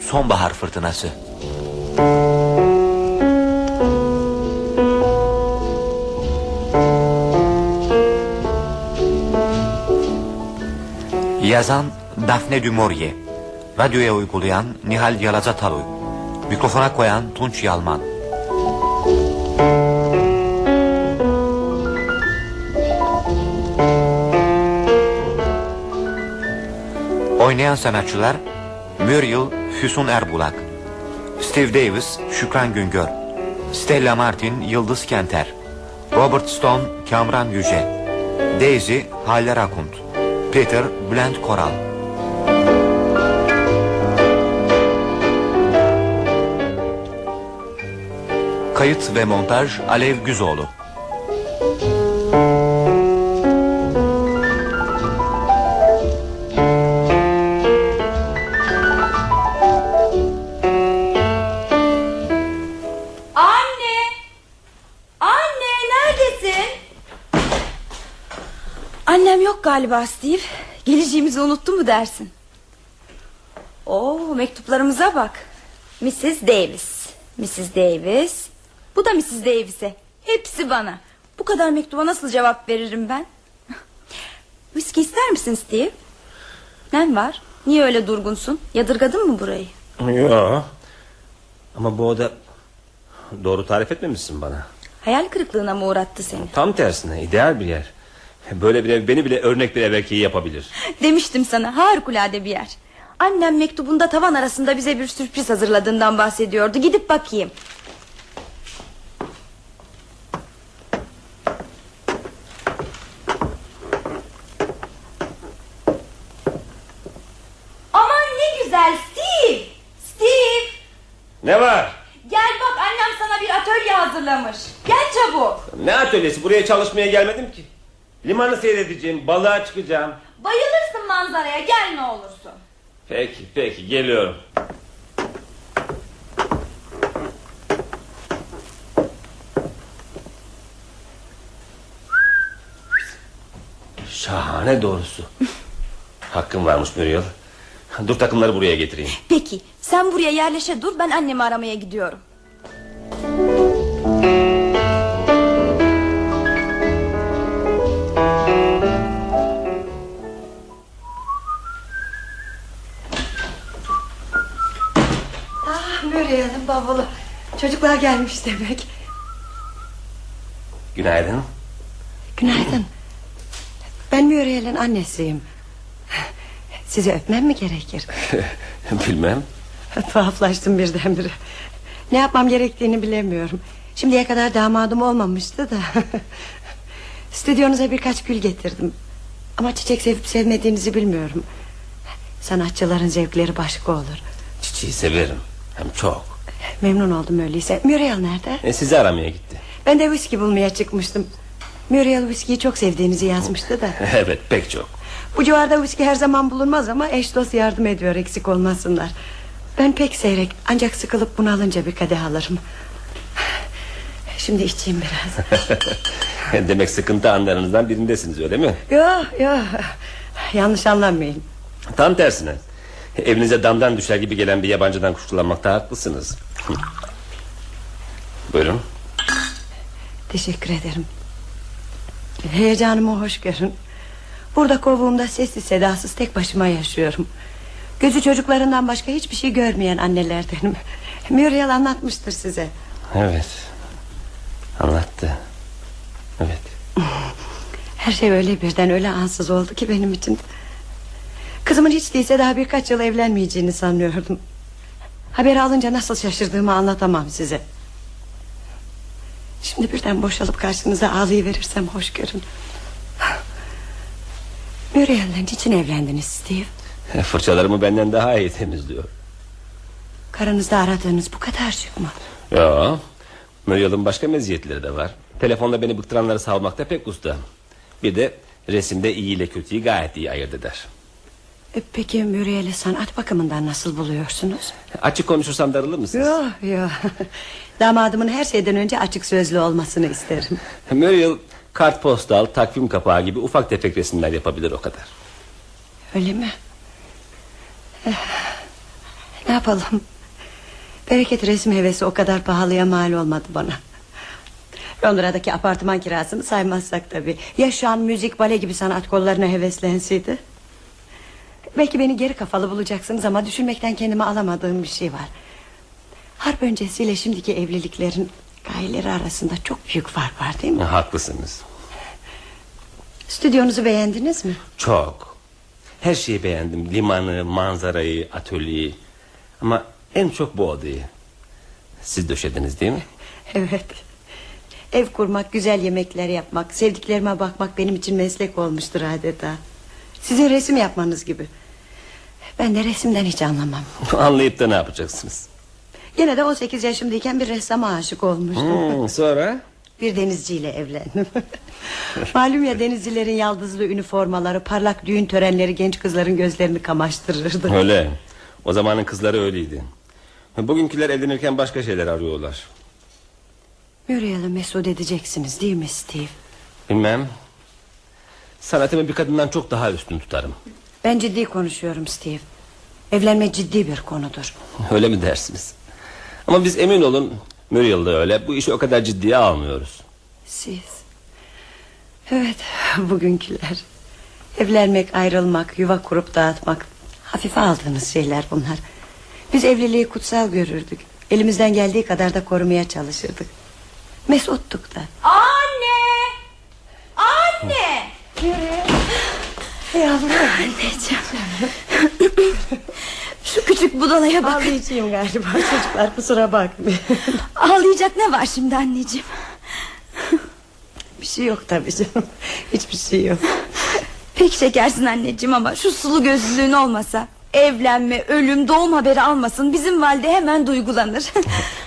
Sonbahar fırtınası. Yazan Daphne du. Radyoya uygulayan Nihal Yalazatalu. Mikrofona koyan Tunç Yalman. Oynayan sanatçılar Muriel Füsun Erbulak Steve Davis Şükran Güngör Stella Martin Yıldız Kenter Robert Stone Kamran Yüce Daisy Haller Akund Peter Bülent Koral. Kayıt ve montaj Alev Güzoğlu galiba Steve. Geleceğimizi unuttu mu dersin? Oo mektuplarımıza bak. Mrs. Davis. Mrs. Davis. Bu da Mrs. Davis'e. Hepsi bana. Bu kadar mektuba nasıl cevap veririm ben? Whisky ister misin Steve? Ne var? Niye öyle durgunsun? Yadırgadın mı burayı? Yok. Ama bu oda doğru tarif etmemişsin bana. Hayal kırıklığına mı uğrattı seni? Tam tersine ideal bir yer. Böyle bir ev beni bile örnek bir ev yapabilir. Demiştim sana harikulade bir yer. Annem mektubunda tavan arasında bize bir sürpriz hazırladığından bahsediyordu. Gidip bakayım. Aman ne güzel Steve. Steve. Ne var? Gel bak annem sana bir atölye hazırlamış. Gel çabuk. Ne atölyesi buraya çalışmaya gelmedim ki. Limanı seyredeceğim balığa çıkacağım. Bayılırsın manzaraya gel ne olursun. Peki peki geliyorum. Şahane doğrusu. Hakkım varmış Muriel. Dur takımları buraya getireyim. Peki sen buraya yerleşe dur ben annemi aramaya gidiyorum. Bavulu. Çocuklar gelmiş demek. Günaydın. Günaydın. Ben Muriel'in annesiyim. Sizi öpmem mi gerekir? Bilmem. Tuhaflaştım birdenbire. Ne yapmam gerektiğini bilemiyorum. Şimdiye kadar damadım olmamıştı da. Stüdyonuza birkaç gül getirdim. Ama çiçek sevip sevmediğinizi bilmiyorum. Sanatçıların zevkleri başka olur. Çiçeği severim. Hem çok. Memnun oldum öyleyse. Muriel nerede? E, sizi aramaya gitti. Ben de viski bulmaya çıkmıştım. Muriel viskiyi çok sevdiğinizi yazmıştı da. evet pek çok. Bu civarda viski her zaman bulunmaz ama eş dost yardım ediyor eksik olmasınlar. Ben pek seyrek ancak sıkılıp bunalınca bir kadeh alırım. Şimdi içeyim biraz. Demek sıkıntı anlarınızdan birindesiniz öyle mi? Yok yok yanlış anlamayın. Tam tersine. Evinize damdan düşer gibi gelen bir yabancıdan kuşkulanmakta haklısınız. Buyurun. Teşekkür ederim. Heyecanımı hoş görün. Burada kovuğumda sessiz sedasız tek başıma yaşıyorum. Gözü çocuklarından başka hiçbir şey görmeyen annelerdenim. Muriel anlatmıştır size. Evet. Anlattı. Evet. Her şey öyle birden öyle ansız oldu ki benim için. Kızımın hiç değilse daha birkaç yıl evlenmeyeceğini sanıyordum. Haber alınca nasıl şaşırdığımı anlatamam size. Şimdi birden boşalıp karşınıza ağlayıverirsem hoş görün. Muriel'le niçin evlendiniz Steve? Fırçalarımı benden daha iyi temizliyor. Karınızda aradığınız bu kadar şık mı? Ya. Muriel'ın başka meziyetleri de var. Telefonda beni bıktıranları savmakta pek usta. Bir de resimde iyi ile kötüyü gayet iyi ayırt eder. E, Peki Muriel'i sanat bakımından nasıl buluyorsunuz? Açık konuşursam darılır mısınız? Yok yok Damadımın her şeyden önce açık sözlü olmasını isterim Muriel kartpostal, takvim kapağı gibi ufak tefek resimler yapabilir o kadar. Öyle mi? Eh, Ne yapalım Bereket resim hevesi o kadar pahalıya mal olmadı bana Londra'daki apartman kirasını saymazsak tabii Ya şu an müzik bale gibi sanat kollarına heveslenseydi Belki beni geri kafalı bulacaksınız ama düşünmekten kendime alamadığım bir şey var Harp öncesiyle şimdiki evliliklerin gayeleri arasında çok büyük fark var değil mi? Haklısınız. Stüdyonuzu beğendiniz mi? Çok. Her şeyi beğendim. Limanı, manzarayı, atölyeyi. Ama en çok bu odayı. Siz döşediniz değil mi? Evet. Ev kurmak, güzel yemekler yapmak, sevdiklerime bakmak benim için meslek olmuştur adeta. Sizin resim yapmanız gibi. Ben de resimden hiç anlamam. Anlayıp da ne yapacaksınız? Yine de 18 yaşımdayken bir ressama aşık olmuştum. Hmm, sonra? Bir denizciyle evlendim. Malum ya denizcilerin yaldızlı üniformaları, parlak düğün törenleri genç kızların gözlerini kamaştırırdı. Öyle. O zamanın kızları öyleydi. Bugünküler evlenirken başka şeyler arıyorlar. Muriel'i mesut edeceksiniz değil mi Steve? Bilmem. Sanatımı bir kadından çok daha üstün tutarım. Ben ciddi konuşuyorum Steve. Evlenme ciddi bir konudur. Öyle mi dersiniz? Ama biz emin olun Muriel de öyle. Bu işi o kadar ciddiye almıyoruz. Siz Evet bugünküler Evlenmek ayrılmak Yuva kurup dağıtmak Hafife aldığınız şeyler bunlar Biz evliliği kutsal görürdük Elimizden geldiği kadar da korumaya çalışırdık Mesuttuk da Anne! Anne! Yavrum Anneciğim. Şu küçük budalaya bak. Ağlayacağım galiba çocuklar kusura bakmayın Ağlayacak ne var şimdi anneciğim? Bir şey yok tabii canım Hiçbir şey yok Pek şekersin anneciğim ama şu sulu gözlülüğün olmasa... Evlenme, ölüm, doğum haberi almasın Bizim valide hemen duygulanır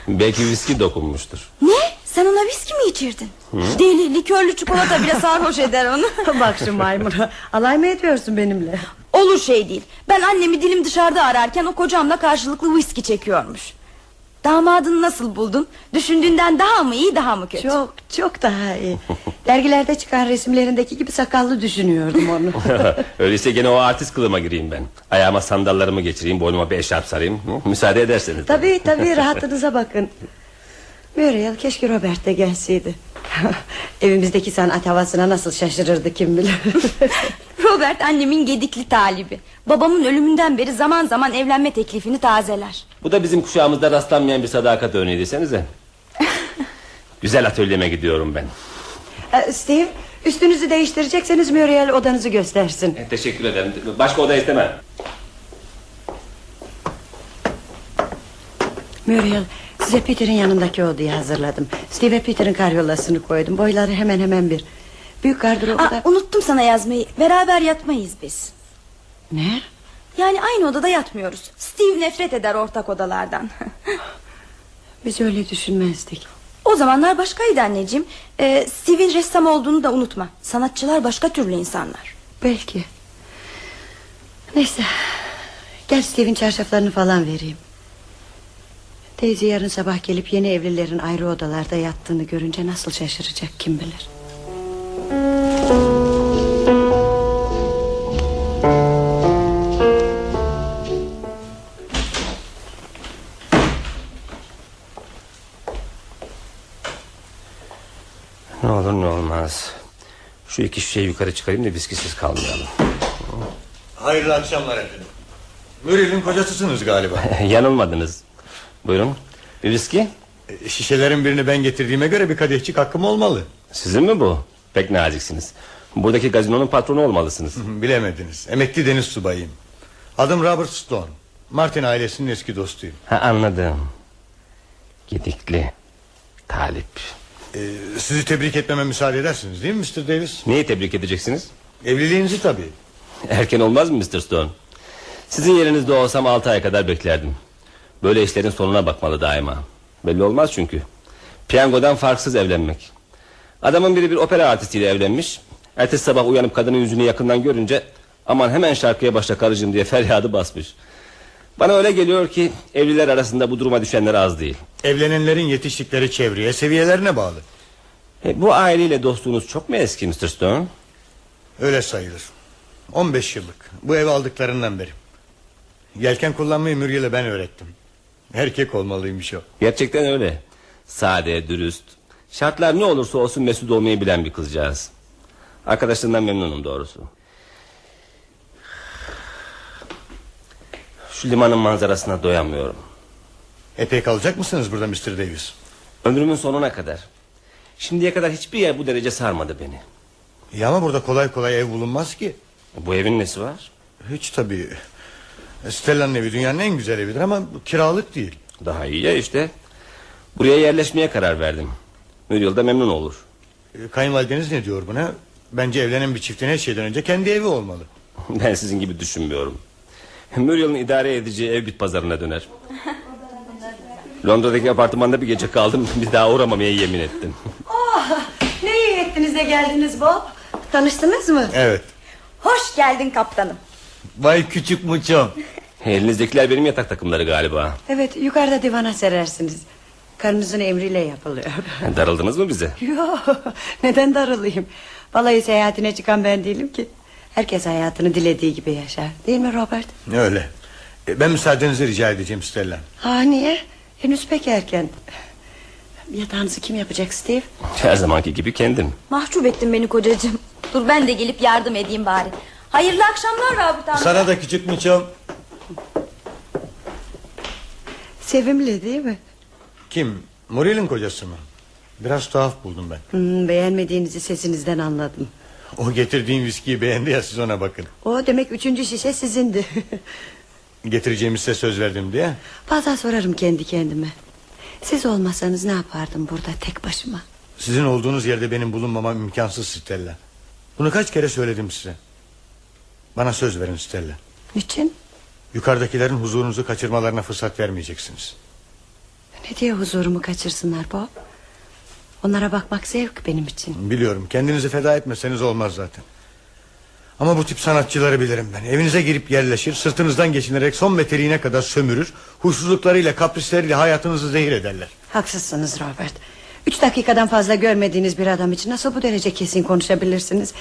Belki viski dokunmuştur. Ne? Sen ona viski mi içirdin? Deli, likörlü çikolata bile sarhoş eder onu Bak şu maymuna Alay mı ediyorsun benimle Olur şey değil Ben annemi dilim dışarıda ararken O kocamla karşılıklı viski çekiyormuş Damadını nasıl buldun? Düşündüğünden daha mı iyi daha mı kötü? Çok çok daha iyi Dergilerde çıkan resimlerindeki gibi sakallı düşünüyordum onu Öyleyse gene o artist kılığıma gireyim ben. Ayağıma sandallarımı geçireyim, boynuma bir eşarp sarayım. Hı? Müsaade ederseniz. Tabii tabii rahatınıza bakın Muriel keşke Robert de gelseydi Evimizdeki sanat havasına nasıl şaşırırdı kim bilir Robert annemin gedikli talibi Babamın ölümünden beri zaman zaman evlenme teklifini tazeler Bu da bizim kuşağımızda rastlanmayan bir sadakat örneği desenize. Güzel atölyeme gidiyorum ben. Ee, Steve üstünüzü değiştirecekseniz Muriel odanızı göstersin E, Teşekkür ederim. Başka oda istemem. Muriel size Peter'in yanındaki odayı hazırladım. Steve ve Peter'in karyolasını koydum. Boyları hemen hemen bir. Büyük gardırobu da Unuttum sana yazmayı. Beraber yatmayız biz. Ne? Yani aynı odada yatmıyoruz. Steve nefret eder ortak odalardan. Biz öyle düşünmezdik. O zamanlar başkaydı anneciğim. Ee, Steve'in ressam olduğunu da unutma. Sanatçılar başka türlü insanlar. Belki. Neyse. Gel Steve'in çarşaflarını falan vereyim Teyze yarın sabah gelip yeni evlilerin ayrı odalarda yattığını görünce nasıl şaşıracak kim bilir. Ne olur ne olmaz. Şu iki şişeyi yukarı çıkarayım da viskisiz kalmayalım. Hayırlı akşamlar efendim. Muriel'in kocasısınız galiba. Yanılmadınız. Buyurun. Bir viski? E, Şişelerin birini ben getirdiğime göre bir kadehçik hakkım olmalı. Sizin mi bu? Pek naziksiniz. Buradaki gazinonun patronu olmalısınız. Hı, Bilemediniz. Emekli deniz subayıyım. Adım Robert Stone. Martin ailesinin eski dostuyum. Ha, anladım. Gedikli. Talip. Ee, sizi tebrik etmeme müsaade edersiniz değil mi Mr. Davis? Neyi tebrik edeceksiniz? Evliliğinizi tabii. Erken olmaz mı Mr. Stone? Sizin yerinizde olsam altı ay kadar beklerdim. Böyle işlerin sonuna bakmalı daima. Belli olmaz çünkü. Piyangodan farksız evlenmek. Adamın biri bir opera artistiyle evlenmiş. Ertesi sabah uyanıp kadının yüzünü yakından görünce Aman hemen şarkıya başla karıcığım diye feryadı basmış. Bana öyle geliyor ki evliler arasında bu duruma düşenler az değil. Evlenenlerin yetiştikleri çevreye seviyelerine bağlı. E, bu aileyle dostluğunuz çok mu eski Mr. Stone? Öyle sayılır. 15 yıllık. Bu evi aldıklarından beri. Yelken kullanmayı Muriel'e ben öğrettim. Erkek olmalıymış o. Gerçekten öyle. Sade, dürüst. Şartlar ne olursa olsun mesut olmayı bilen bir kızcağız. Arkadaşlarından memnunum doğrusu. Şu limanın manzarasına doyamıyorum. Epey kalacak mısınız burada Mr. Davis? Ömrümün sonuna kadar. Şimdiye kadar hiçbir yer bu derece sarmadı beni. Ya ama burada kolay kolay ev bulunmaz ki. Bu evin nesi var? Hiç tabii. Stella'nın evi dünyanın en güzel evidir ama kiralık değil. Daha iyi ya işte. Buraya yerleşmeye karar verdim. Muriel da memnun olur. E, Kayınvalideniz ne diyor buna? Bence evlenen bir çiftin her şeyden önce kendi evi olmalı. Ben sizin gibi düşünmüyorum. Muriel'in idare edeceği ev bit pazarına döner. Londra'daki apartmanda bir gece kaldım. Bir daha uğramamaya yemin ettim. Oh, ne iyi ettiniz de geldiniz Bob. Tanıştınız mı? Evet. Hoş geldin kaptanım. Vay küçük muçom. Elinizdekiler benim yatak takımları galiba. Evet yukarıda divana serersiniz. Karınızın emriyle yapılıyor. Darıldınız mı bize? Yok neden darılayım. Balayı seyahatine çıkan ben değilim ki. Herkes hayatını dilediği gibi yaşar. Değil mi Robert? Öyle. E, Ben müsaadenizi rica edeceğim Stella. Ha niye? Henüz pek erken. Yatağınızı kim yapacak Steve? Her zamanki gibi kendim. Mahcup ettin beni kocacığım. Dur ben de gelip yardım edeyim bari. Hayırlı akşamlar Rabıt amca. Sana da küçük muçom. Sevimli değil mi? Kim? Muriel'in kocası mı? Biraz tuhaf buldum ben. Hmm, beğenmediğinizi sesinizden anladım. O getirdiğim viskiyi beğendi ya siz ona bakın. O demek üçüncü şişe sizindi. Getireceğimi size söz verdim diye. Bazen sorarım kendi kendime. Siz olmasanız ne yapardım burada tek başıma? Sizin olduğunuz yerde benim bulunmamam imkansız Stella. Bunu kaç kere söyledim size. Bana söz verin Stella. Niçin? Yukarıdakilerin huzurunuzu kaçırmalarına fırsat vermeyeceksiniz. Ne diye huzurumu kaçırsınlar Bob? Onlara bakmak zevk benim için. Biliyorum kendinizi feda etmeseniz olmaz zaten. Ama bu tip sanatçıları bilirim ben. Evinize girip yerleşir, sırtınızdan geçinerek son meteliğine kadar sömürür... ...huysuzluklarıyla, kaprisleriyle hayatınızı zehir ederler. Haksızsınız Robert. Üç dakikadan fazla görmediğiniz bir adam için nasıl bu derece kesin konuşabilirsiniz?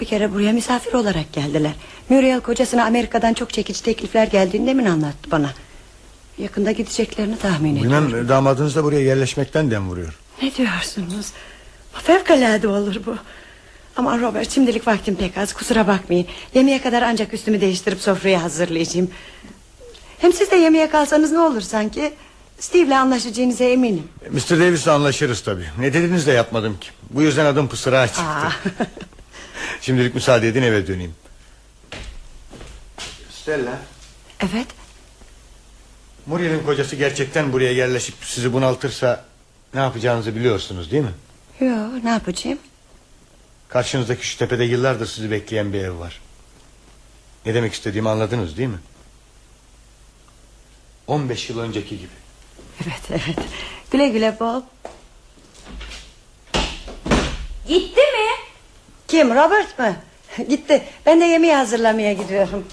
Bir kere buraya misafir olarak geldiler. Muriel kocasına Amerika'dan çok çekici teklifler geldiğinde mi anlattı bana? Yakında gideceklerini tahmin ediyorum. Bilmem damadınız da buraya yerleşmekten dem vuruyor. Ne diyorsunuz? Fevkalade olur bu. Ama Robert şimdilik vaktim pek az kusura bakmayın. Yemeğe kadar ancak üstümü değiştirip sofrayı hazırlayacağım. Hem siz de yemeğe kalsanız ne olur sanki? Steve'le anlaşacağınıza eminim. Mr. Davis'le anlaşırız tabii. Ne dediniz de yapmadım ki. Bu yüzden adım pısırağa çıktı. Şimdilik müsaade edin eve döneyim. Stella. evet Muriel'in kocası gerçekten buraya yerleşip sizi bunaltırsa... ...ne yapacağınızı biliyorsunuz değil mi? Yo, ne yapacağım? Karşınızdaki şu tepede yıllardır sizi bekleyen bir ev var. Ne demek istediğimi anladınız değil mi? 15 yıl önceki gibi. Evet evet Güle güle Bob Gitti mi? Kim Robert mı? Gitti ben de yemeği hazırlamaya gidiyorum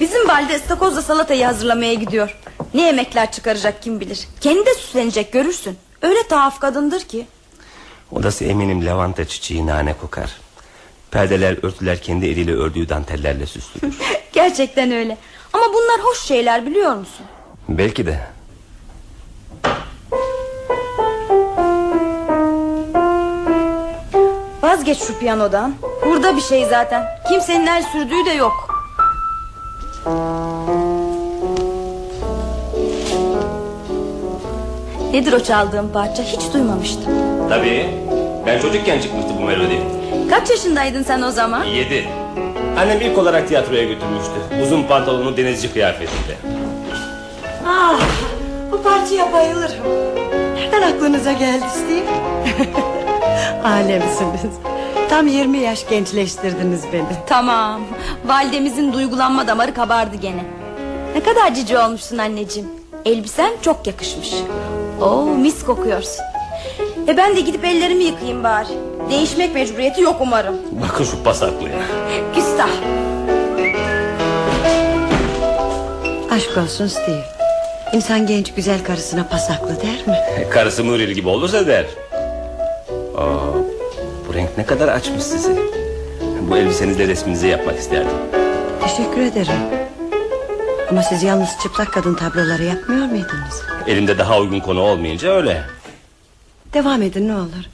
Bizim valide ıstakozla salatayı hazırlamaya gidiyor. Ne yemekler çıkaracak kim bilir. Kendi de süslenecek görürsün. Öyle tuhaf kadındır ki. Odası eminim lavanta çiçeği nane kokar. Perdeler örtüler kendi eliyle ördüğü dantellerle süslüdür. Gerçekten öyle. Ama bunlar hoş şeyler biliyor musun? Belki de. Vazgeç şu piyanodan. Burada bir şey zaten. Kimsenin el sürdüğü de yok. Nedir o çaldığım parça? Hiç duymamıştım. Tabii. Ben çocukken çıkmıştı bu melodi. Kaç yaşındaydın sen o zaman? Yedi. Annem ilk olarak tiyatroya götürmüştü. Uzun pantolonlu denizci kıyafetinde. Ah, bu parçaya bayılırım Nereden aklınıza geldi Steve? Alemsiniz Tam 20 yaş gençleştirdiniz beni Tamam. Validemizin duygulanma damarı kabardı gene. Ne kadar cici olmuşsun anneciğim. Elbisen çok yakışmış. Oo mis kokuyorsun. E ben de gidip ellerimi yıkayayım bari. Değişmek mecburiyeti yok umarım. Bakın şu pasaklıya. Küstah. Aşk olsun Steve. İnsan genç güzel karısına pasaklı der mi? Karısı Muriel gibi olursa der. Aa, bu renk ne kadar açmış sizi. Bu elbisenizle resminizi yapmak isterdim. Teşekkür ederim. Ama siz yalnız çıplak kadın tabloları yapmıyor muydunuz? Elimde daha uygun konu olmayınca öyle. Devam edin ne olur.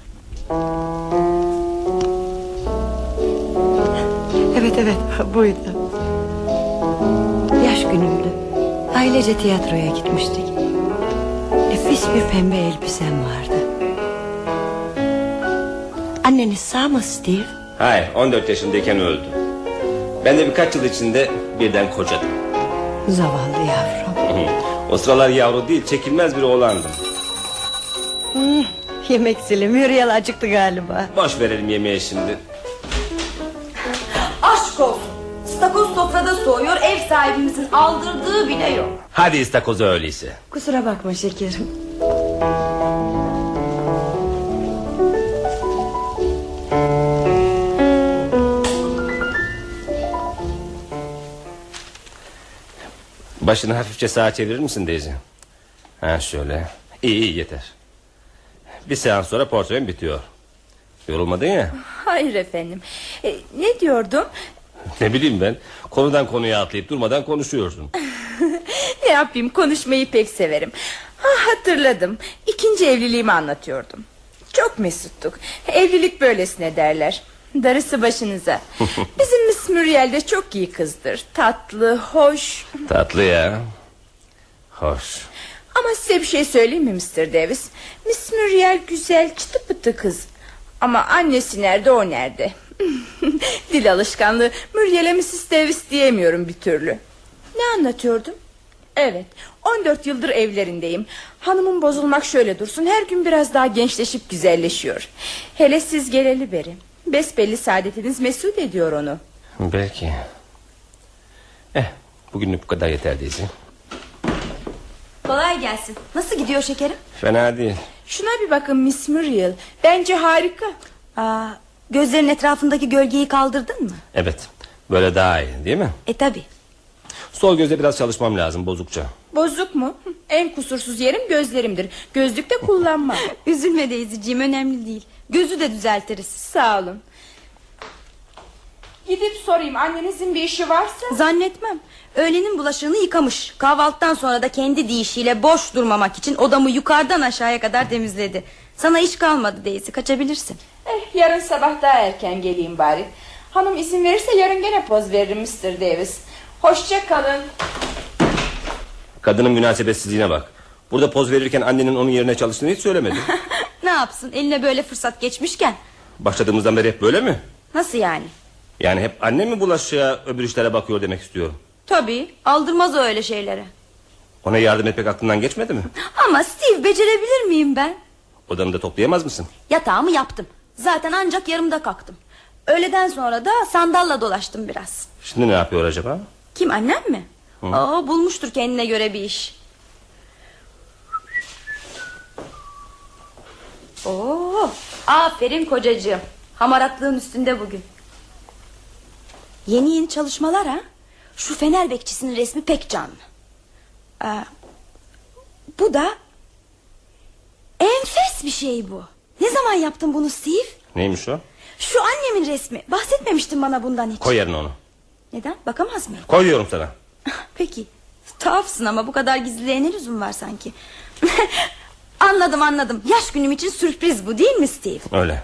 Evet evet buydu. Yaş günümdü. Ailece tiyatroya gitmiştik. Nefis bir pembe elbisem vardı. Anneniz sağ mı Steve? Hayır 14 yaşındayken öldü. Ben de birkaç yıl içinde birden kocadım. Zavallı yavrum. o sıralar yavru değil çekilmez bir oğlandım. Yemek zili Muriel acıktı galiba. Boş verelim yemeği şimdi. Aşk olsun. Stakoz sofrada soğuyor ev sahibimizin aldırdığı bile yok. Hadi istakozu öyleyse. Kusura bakma şekerim. Başını hafifçe sağa çevirir misin Daisy? Ha şöyle. İyi iyi yeter. Bir seans sonra portföyün bitiyor. Yorulmadın ya. Hayır efendim. E, ne diyordum? Ne bileyim ben. Konudan konuya atlayıp durmadan konuşuyorsun. Ne yapayım konuşmayı pek severim ha, Hatırladım İkinci evliliğimi anlatıyordum Çok mesuttuk Evlilik böylesine derler Darısı başınıza. Bizim Miss Muriel de çok iyi kızdır. Tatlı, hoş. Tatlı ya. Hoş. Ama size bir şey söyleyeyim mi Mr. Davis? Miss Muriel güzel çıtı pıtı kız. Ama annesi nerede o nerede? Dil alışkanlığı. Muriel'e Mrs. Davis diyemiyorum bir türlü. Ne anlatıyordum? Evet 14 yıldır evlerindeyim. Hanımın bozulmak şöyle dursun Her gün biraz daha gençleşip güzelleşiyor. Hele siz geleli beri Besbelli saadetiniz mesut ediyor onu Belki. Eh bugünlük bu kadar yeter Daisy. Kolay gelsin. Nasıl gidiyor şekerim? Fena değil. Şuna bir bakın Miss Muriel Bence harika Aa, gözlerin etrafındaki gölgeyi kaldırdın mı? Evet. Böyle daha iyi değil mi? E tabi. Sol gözde biraz çalışmam lazım bozukça. Bozuk mu? En kusursuz yerim gözlerimdir Gözlük de kullanmam Üzülme Daisy'ciğim önemli değil. Gözü de düzeltiriz. Sağ olun. Gidip sorayım annenizin bir işi varsa. Zannetmem. Öğlenin bulaşığını yıkamış. Kahvaltıdan sonra da kendi deyişiyle boş durmamak için odamı yukarıdan aşağıya kadar temizledi. Sana iş kalmadı Daisy kaçabilirsin. Eh, yarın sabah daha erken geleyim bari. Hanım izin verirse yarın gene poz veririm Mr. Davis. Hoşça kalın. Kadının münasebetsizliğine bak. Burada poz verirken annenin onun yerine çalıştığını hiç söylemedi. Ne yapsın eline böyle fırsat geçmişken. Başladığımızdan beri hep böyle mi? Nasıl yani? Yani hep anne mi bulaşığa öbür işlere bakıyor demek istiyorum. Tabii aldırmaz o öyle şeylere. Ona yardım etmek aklından geçmedi mi? Ama Steve becerebilir miyim ben? Odanı da toplayamaz mısın? Yatağımı yaptım. Zaten ancak yarımda kalktım. Öğleden sonra da sandalla dolaştım biraz. Şimdi ne yapıyor acaba? Kim annem mi? Aa, bulmuştur kendine göre bir iş. Oo, aferin kocacığım. Hamaratlığın üstünde bugün. Yeni yeni çalışmalar ha? Şu fener bekçisinin resmi pek canlı. Aa, bu da enfes bir şey bu. Ne zaman yaptın bunu Steve? Neymiş o? Şu annemin resmi. Bahsetmemiştin bana bundan hiç. Koy yerine onu. Neden? Bakamaz mıyım? Koy diyorum sana. Peki. Tuhafsın ama bu kadar gizliliğe ne lüzum var sanki? anladım anladım. Yaş günüm için sürpriz bu değil mi Steve? Öyle.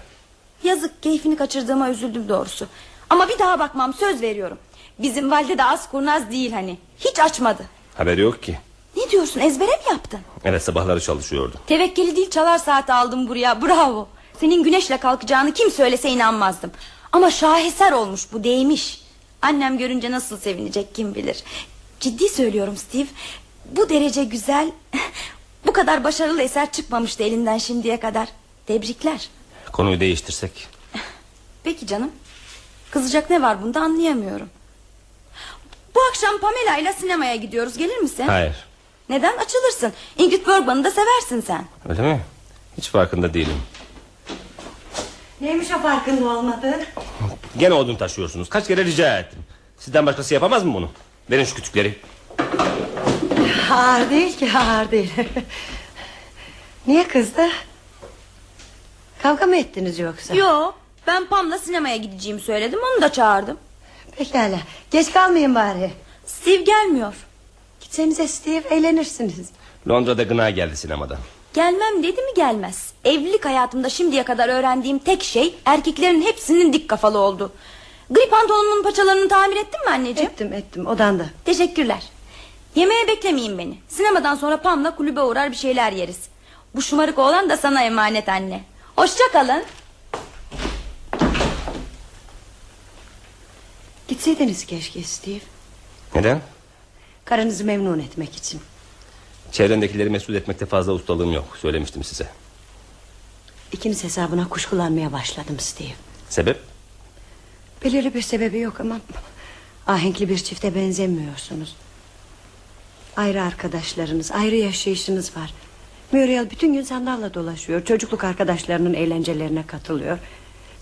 Yazık keyfini kaçırdığıma üzüldüm doğrusu. Ama bir daha bakmam söz veriyorum. Bizim valide de az kurnaz değil hani. Hiç açmadı. Haberi yok ki. Ne diyorsun ezbere mi yaptın? Evet sabahları çalışıyordu. Tevekkeli değil çalar saati aldım buraya bravo. Senin güneşle kalkacağını kim söylese inanmazdım. Ama şaheser olmuş bu değmiş. Annem görünce nasıl sevinecek kim bilir. Ciddi söylüyorum Steve. Bu derece güzel, bu kadar başarılı eser çıkmamıştı elinden şimdiye kadar. Tebrikler. Konuyu değiştirsek. Peki canım. Kızacak ne var bunda anlayamıyorum. Bu akşam Pamela ile sinemaya gidiyoruz. Gelir misin? Hayır. Neden açılırsın? Ingrid Bergman'ı da seversin sen. Öyle mi? Hiç farkında değilim. Neymiş o farkında olmadığın? Gene odun taşıyorsunuz. Kaç kere rica ettim. Sizden başkası yapamaz mı bunu? Verin şu kütükleri. Ağır değil ki ağır değil. Niye kızdı? Kavga mı ettiniz yoksa? Yo ben Pam'la sinemaya gideceğimi söyledim onu da çağırdım. Pekala geç kalmayın bari. Steve gelmiyor. Gitsenize Steve eğlenirsiniz. Londra'da gına geldi sinemadan. Gelmem dedi mi gelmez. Evlilik hayatımda şimdiye kadar öğrendiğim tek şey erkeklerin hepsinin dik kafalı oldu. Gri pantolonunun paçalarını tamir ettin mi anneciğim? Ettim ettim odanda. Teşekkürler. Yemeğe beklemeyin beni. Sinemadan sonra Pam'la kulübe uğrar bir şeyler yeriz. Bu şımarık oğlan da sana emanet anne. Hoşça kalın. Gitseydiniz keşke Steve. Neden? Karınızı memnun etmek için. Çevrendekileri mesut etmekte fazla ustalığım yok. Söylemiştim size. İkiniz hesabına kuşkulanmaya başladım Steve. Sebep? Belirli bir sebebi yok ama... ...ahenkli bir çifte benzemiyorsunuz. Ayrı arkadaşlarınız, ayrı yaşayışınız var. Muriel bütün gün sandalla dolaşıyor. Çocukluk arkadaşlarının eğlencelerine katılıyor.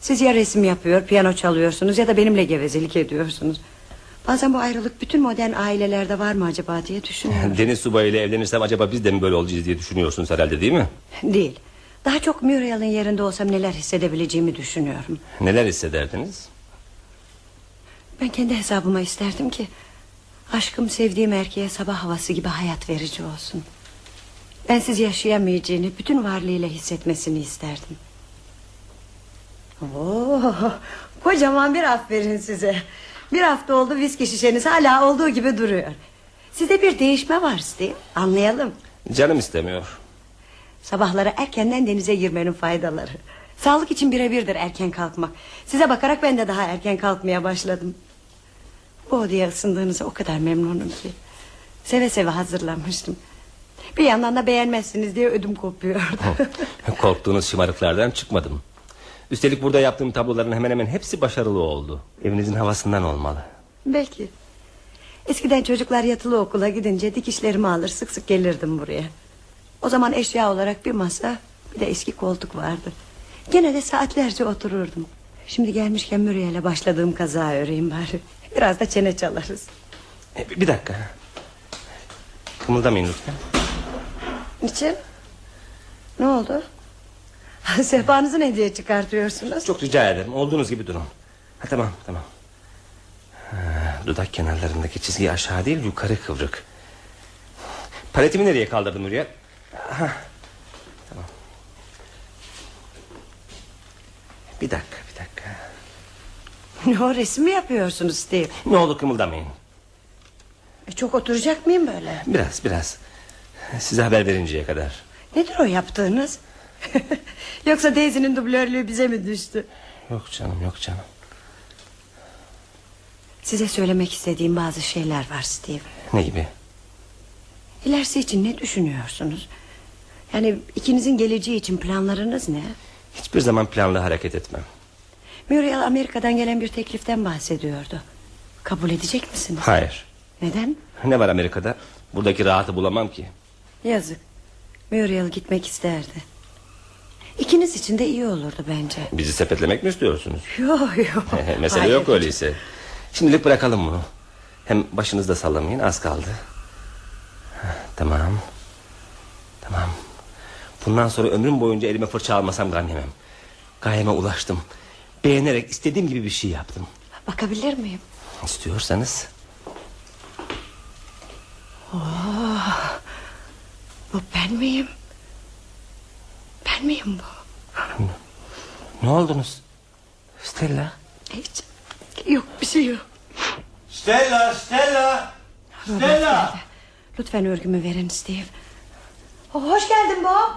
Siz ya resim yapıyor, piyano çalıyorsunuz... ...ya da benimle gevezelik ediyorsunuz. Bazen bu ayrılık bütün modern ailelerde var mı acaba diye düşünüyorum. Deniz subayı ile evlenirsem acaba biz de mi böyle olacağız diye düşünüyorsunuz herhalde değil mi? Değil. Daha çok Muriel'in yerinde olsam neler hissedebileceğimi düşünüyorum. Neler hissederdiniz? Ben kendi hesabıma isterdim ki... ...aşkım sevdiğim erkeğe sabah havası gibi hayat verici olsun. Bensiz yaşayamayacağını bütün varlığıyla hissetmesini isterdim. Oo, kocaman bir aferin size. Bir hafta oldu viski şişeniz hala olduğu gibi duruyor. Sizde bir değişme var Steve. Anlayalım. Canım istemiyor. Sabahları erkenden denize girmenin faydaları. Sağlık için birebirdir erken kalkmak. Size bakarak ben de daha erken kalkmaya başladım. Bu odaya ısındığınıza o kadar memnunum ki. Seve seve hazırlanmıştım. Bir yandan da beğenmezsiniz diye ödüm kopuyordu. Korktuğunuz şımarıklardan çıkmadım. Üstelik burada yaptığım tabloların hemen hemen hepsi başarılı oldu. Evinizin havasından olmalı. Belki. Eskiden çocuklar yatılı okula gidince dikişlerimi alır sık sık gelirdim buraya. O zaman eşya olarak bir masa bir de eski koltuk vardı. Gene de saatlerce otururdum. Şimdi gelmişken Muriel'e başladığım kaza öreyim bari. Biraz da çene çalarız. E, bir- dakika. Kımıldamayın lütfen. Niçin? Ne oldu? Sehpanızı ne diye çıkartıyorsunuz? Çok rica ederim. Olduğunuz gibi durun. Ha, tamam tamam. Ha, dudak kenarlarındaki çizgi aşağı değil yukarı kıvrık. Paletimi nereye kaldırdın Muriel? Ha, tamam. Bir dakika. Ne o resim mi yapıyorsunuz Steve? Ne olur kımıldamayın. E, çok oturacak mıyım böyle? Biraz biraz. Size haber verinceye kadar. Nedir o yaptığınız? Yoksa Daisy'nin dublörlüğü bize mi düştü? Yok canım yok canım. Size söylemek istediğim bazı şeyler var Steve. Ne gibi? İlerisi için ne düşünüyorsunuz? Yani ikinizin geleceği için planlarınız ne? Hiçbir zaman planlı hareket etmem. Muriel Amerika'dan gelen bir tekliften bahsediyordu. Kabul edecek misiniz? Hayır. Neden? Ne var Amerika'da? Buradaki rahatı bulamam ki. Yazık. Muriel gitmek isterdi. İkiniz için de iyi olurdu bence. Bizi sepetlemek mi istiyorsunuz? Yok yok. Mesele Hayır. yok öyleyse. Şimdilik bırakalım bunu. Hem başınızı da sallamayın az kaldı. Tamam. Tamam. Bundan sonra ömrüm boyunca elime fırça almasam gam yemem. Gayeme ulaştım. Beğenerek istediğim gibi bir şey yaptım. Bakabilir miyim? İstiyorsanız. Bu ben miyim? Ben miyim bu? Ne oldunuz? Stella. Hiç. Yok bir şey yok. Stella, Stella. Stella. Lütfen örgümü verin Steve. Oh, Hoş geldin Bob.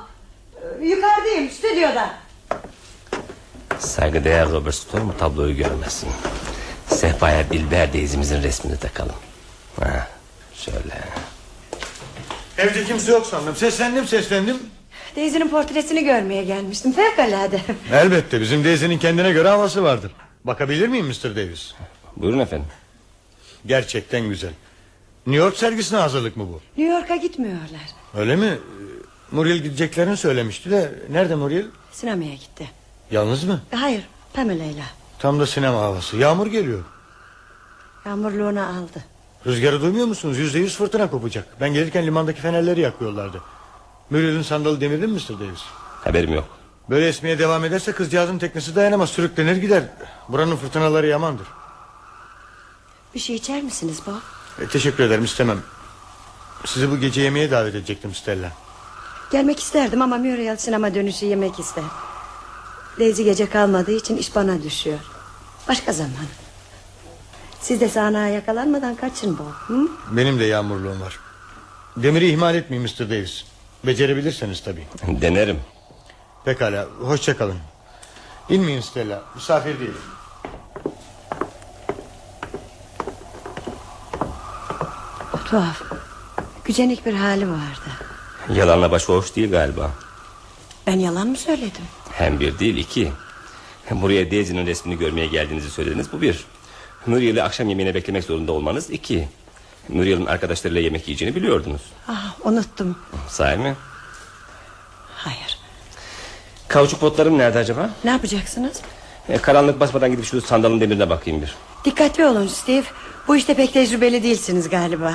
Ee, Yukarıdayım stüdyoda. Saygıdeğer Robert Storm tabloyu görmesin. Sehpaya Dilber Daisy'mizin resmini takalım. Ha, şöyle. Evde kimse yok sandım. Seslendim seslendim. Daisy'nin portresini görmeye gelmiştim. Fevkalade. Elbette bizim Daisy'nin kendine göre havası vardır. Bakabilir miyim Mr. Davis? Buyurun efendim. Gerçekten güzel. New York sergisine hazırlık mı bu? New York'a gitmiyorlar. Öyle mi? Ee, Muriel gideceklerini söylemişti de. Nerede Muriel? Sinemaya gitti. Yalnız mı? Hayır Pamela'yla. Tam da sinema havası. Yağmur geliyor. Yağmurluğunu aldı. Rüzgarı duymuyor musunuz? Yüzde yüz fırtına kopacak. Ben gelirken limandaki fenerleri yakıyorlardı. Muriel'in sandalı demirdin mi Mr. Davis? Haberim yok. Böyle esmeye devam ederse kızcağızın teknesi dayanamaz. Sürüklenir gider. Buranın fırtınaları yamandır. Bir şey içer misiniz Bob? E, teşekkür ederim istemem. Sizi bu gece yemeğe davet edecektim Stella. Gelmek isterdim ama Muriel sinema dönüşü yemek ister. Daisy gece kalmadığı için iş bana düşüyor. Başka zaman. Siz de sahneye yakalanmadan kaçın Bob. Hı? Benim de yağmurluğum var. Demiri ihmal etmeyin Mr. Davis. Becerebilirseniz tabii. Denerim. Pekala hoşça kalın. İnmeyin Stella. Misafir değilim. Tuhaf. Gücenik bir hali vardı. Yalanla başı hoş değil galiba. Ben yalan mı söyledim? Hem bir değil iki. Buraya Daisy'nin resmini görmeye geldiğinizi söylediniz bu bir. Muriel'i akşam yemeğine beklemek zorunda olmanız iki. Muriel'in arkadaşlarıyla yemek yiyeceğini biliyordunuz. Ah, unuttum. Sahi mi? Hayır. Kauçuk botlarım nerede acaba? Ne yapacaksınız? E, karanlık basmadan gidip şu sandalın demirine bakayım bir. Dikkatli olun Steve. Bu işte pek tecrübeli değilsiniz galiba.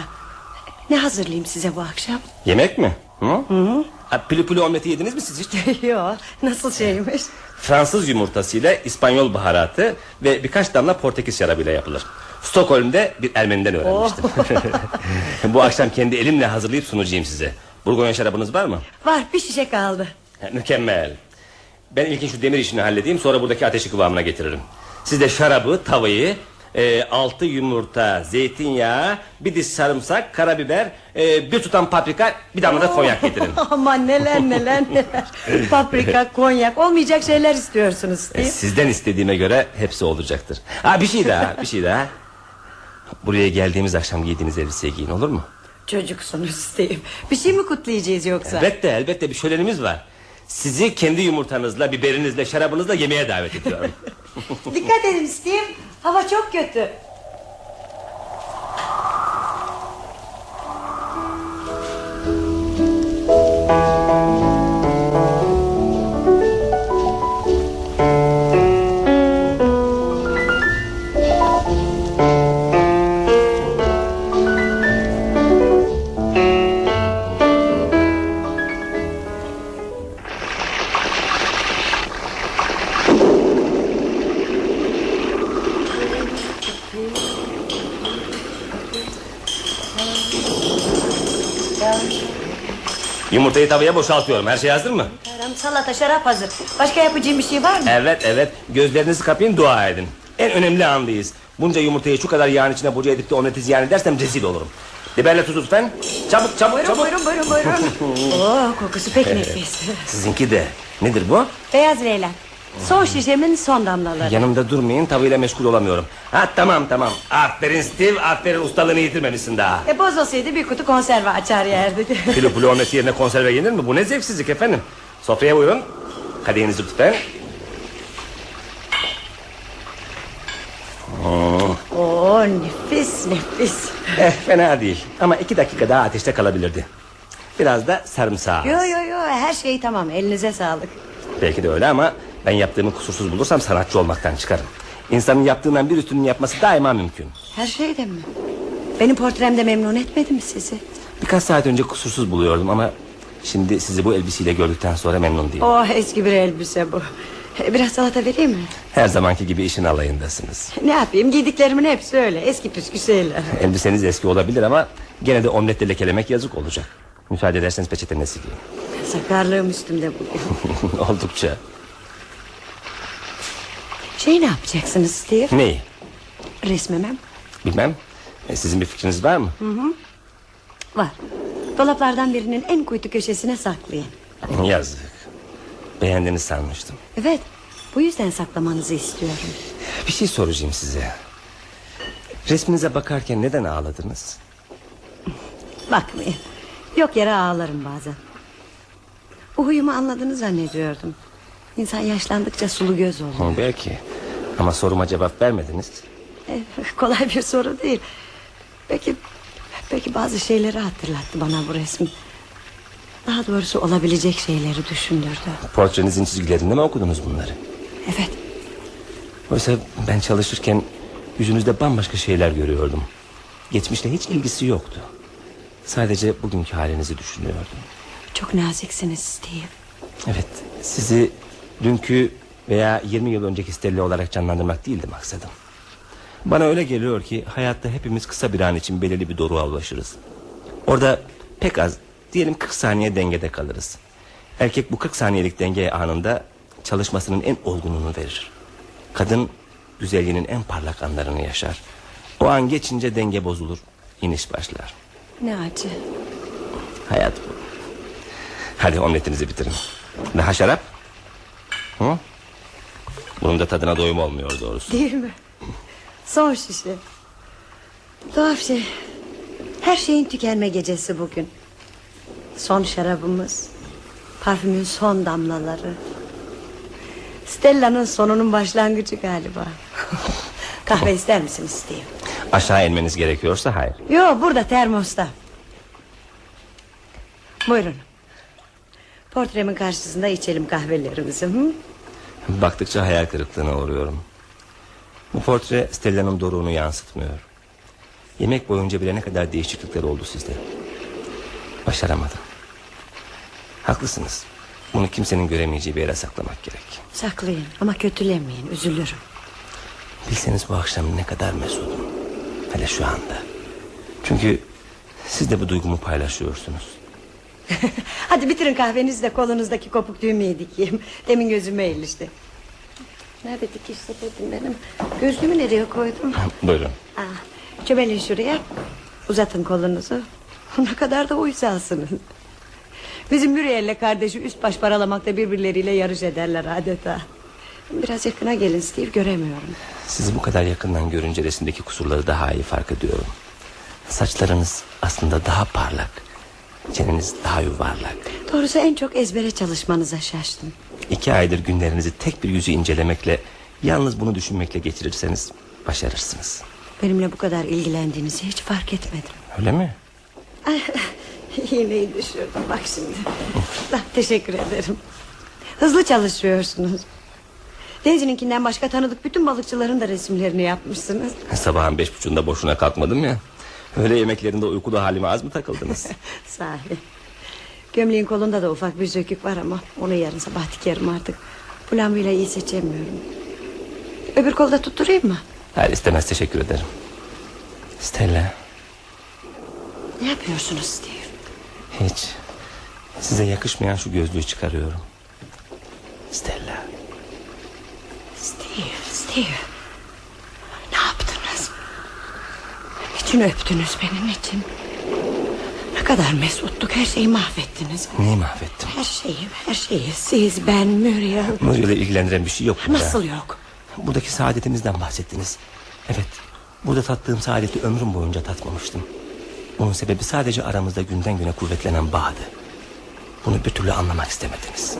Ne hazırlayayım size bu akşam? Yemek mi? Hı? Hı. Ha, pülü pülü omleti yediniz mi siz hiç? Yok nasıl şeymiş? Fransız yumurtasıyla İspanyol baharatı ve birkaç damla Portekiz şarabıyla yapılır. Stockholm'de bir Ermeniden öğrenmiştim. Bu akşam kendi elimle hazırlayıp sunacağım size. Burgonya şarabınız var mı? Var bir şişe kaldı. Ha, Mükemmel. Ben ilkin şu demir işini halledeyim sonra buradaki ateşi kıvamına getiririm. Siz de şarabı, tavayı, e, altı yumurta, zeytinyağı, bir diş sarımsak, karabiber, e, bir tutam paprika, bir damla da konyak getirin. Aman neler neler neler. Paprika, konyak olmayacak şeyler istiyorsunuz E, Steve. Sizden istediğime göre hepsi olacaktır. Ha bir şey daha, bir şey daha. Buraya geldiğimiz akşam giydiğiniz elbiseyi giyin olur mu? Çocuksunuz Steve. Bir şey mi kutlayacağız yoksa? Elbette elbette bir şölenimiz var. Sizi kendi yumurtanızla, biberinizle, şarabınızla yemeğe davet ediyorum. Dikkat edin Steve. Hava çok kötü. Yumurtayı tavaya boşaltıyorum. Her şey hazır mı? Param, salata, şarap hazır. Başka yapacağım bir şey var mı? Evet evet. Gözlerinizi kapayın dua edin. En önemli andayız. Bunca yumurtayı şu kadar yağın içine boca edip de omleti ziyan edersem rezil olurum. Biberle tuz lütfen. Çabuk çabuk Buyurun çabuk. buyurun buyurun buyurun. Oo, kokusu pek nefis. Sizinki de. Nedir bu? Beyaz Leylan. Son şişemin son damlaları. Yanımda durmayın tavayla meşgul olamıyorum. Ha tamam tamam. Aferin Steve aferin ustalığını yitirmemişsin daha. E bozulsaydı bir kutu konserve açar yerdik. Kilo pulu omleti yerine konserve yenir mi? Bu ne zevksizlik efendim. Sofraya buyurun. Kadehinizi lütfen. Oo nefis nefis. Eh fena değil. Ama iki dakika daha ateşte kalabilirdi. Biraz da sarımsağı. Yo yo yo her şey tamam elinize sağlık. Belki de öyle ama ben yaptığımı kusursuz bulursam sanatçı olmaktan çıkarım. İnsanın yaptığından bir üstünün yapması daima mümkün. Her şeyden mi? Benim portremde memnun etmedi mi sizi? Birkaç saat önce kusursuz buluyordum ama... ...şimdi sizi bu elbiseyle gördükten sonra memnun değilim. Oh eski bir elbise bu. E, Biraz salata vereyim mi? Her zamanki gibi işin alayındasınız. Ne yapayım giydiklerimin hepsi öyle eski püskü şeyler. Elbiseniz eski olabilir ama... ...gene de omletle lekelemek yazık olacak. Müsaade ederseniz peçetenin sileyim. Sakarlığım üstümde bugün. Oldukça. Şey ne yapacaksınız Steve? Neyi? Resmimem Bilmem. E, sizin bir fikriniz var mı? var. Dolaplardan birinin en kuytu köşesine saklayın. Yazık. Beğendiğini sanmıştım. Evet bu yüzden saklamanızı istiyorum. Bir şey soracağım size. Resminize bakarken neden ağladınız? Bakmayın. Yok yere ağlarım bazen. Bu huyumu anladığını zannediyordum. İnsan yaşlandıkça sulu göz olur. Belki. Ama soruma cevap vermediniz. Eh, kolay bir soru değil. Peki, peki bazı şeyleri hatırlattı bana bu resim. Daha doğrusu olabilecek şeyleri düşündürdü. Portrenizin çizgilerinde mi okudunuz bunları? Evet. Oysa ben çalışırken yüzünüzde bambaşka şeyler görüyordum. Geçmişle hiç ilgisi yoktu. Sadece bugünkü halinizi düşünüyordum. Çok naziksiniz Steve. Evet, sizi dünkü veya 20 yıl önceki Stella olarak canlandırmak değildi maksadım. Bana öyle geliyor ki hayatta hepimiz kısa bir an için belirli bir doruğa ulaşırız. Orada pek az, diyelim 40 saniye dengede kalırız. Erkek bu 40 saniyelik denge anında çalışmasının en olgunluğunu verir. Kadın güzelliğinin en parlak anlarını yaşar. O an geçince denge bozulur, iniş başlar. Ne acı. Hayat bu. Hadi omletinizi bitirin. Daha şarap? Hı? Bunun da tadına doyum olmuyor doğrusu. Değil mi? Son şişe. Tuhaf şey. Her şeyin tükenme gecesi bugün. Son şarabımız. Parfümün son damlaları. Stella'nın sonunun başlangıcı galiba. Kahve ister misin Steve? Aşağı inmeniz gerekiyorsa hayır. Yo burada termosta. Buyurun. Portremin karşısında içelim kahvelerimizi. Hı? Baktıkça hayal kırıklığına uğruyorum. Bu portre Stella'nın doruğunu yansıtmıyor. Yemek boyunca bile ne kadar değişiklikler oldu sizde. Başaramadım. Haklısınız. Bunu kimsenin göremeyeceği bir yere saklamak gerek. Saklayın ama kötülemeyin üzülürüm. Bilseniz bu akşam ne kadar mesudum. Hele şu anda. Çünkü siz de bu duygumu paylaşıyorsunuz. Hadi bitirin kahvenizi de kolunuzdaki kopuk düğmeyi dikeyim. Demin gözüme ilişti. Nerede dikiş sepetim benim? Gözlüğümü nereye koydum? Buyurun. Ah, çömelin şuraya. Uzatın kolunuzu. Ne kadar da uysalsınız. Bizim Muriel'le kardeşi üst baş paralamakta birbirleriyle yarış ederler adeta. Biraz yakına gelin Steve göremiyorum. Sizi bu kadar yakından görünce resimdeki kusurları daha iyi fark ediyorum. Saçlarınız aslında daha parlak. Çeneniz daha yuvarlak. Doğrusu en çok ezbere çalışmanıza şaştım. İki aydır günlerinizi tek bir yüzü incelemekle... ...yalnız bunu düşünmekle geçirirseniz başarırsınız. Benimle bu kadar ilgilendiğinizi hiç fark etmedim. Öyle mi? İğneyi düşürdüm bak şimdi. Ah, Teşekkür ederim. Hızlı çalışıyorsunuz. Daisy'ninkinden başka tanıdık bütün balıkçıların da resimlerini yapmışsınız. Sabahın beş buçuğunda boşuna kalkmadım ya. Öğle yemeklerinde uykulu halime az mı takıldınız? Sahi. Gömleğin kolunda da ufak bir sökük var ama onu yarın sabah dikerim artık. Bu lambayla iyi seçemiyorum. Öbür kolda tutturayım mı? Hayır istemez teşekkür ederim. Stella Ne yapıyorsunuz Steve? hiç size yakışmayan şu gözlüğü çıkarıyorum. Stella Steve, Steve. Ne yaptınız? Niçin öptünüz beni, niçin? Ne kadar mesuttuk, her şeyi mahvettiniz. neyi mahvettim? Her şeyi, her şeyi. Siz, ben, Muriel. Muriel'i ilgilendiren bir şey yok burada. Nasıl yok? Buradaki saadetimizden bahsettiniz. Evet. Burada tattığım saadeti ömrüm boyunca tatmamıştım. Bunun sebebi sadece aramızda günden güne kuvvetlenen bağdı. Bunu bir türlü anlamak istemediniz.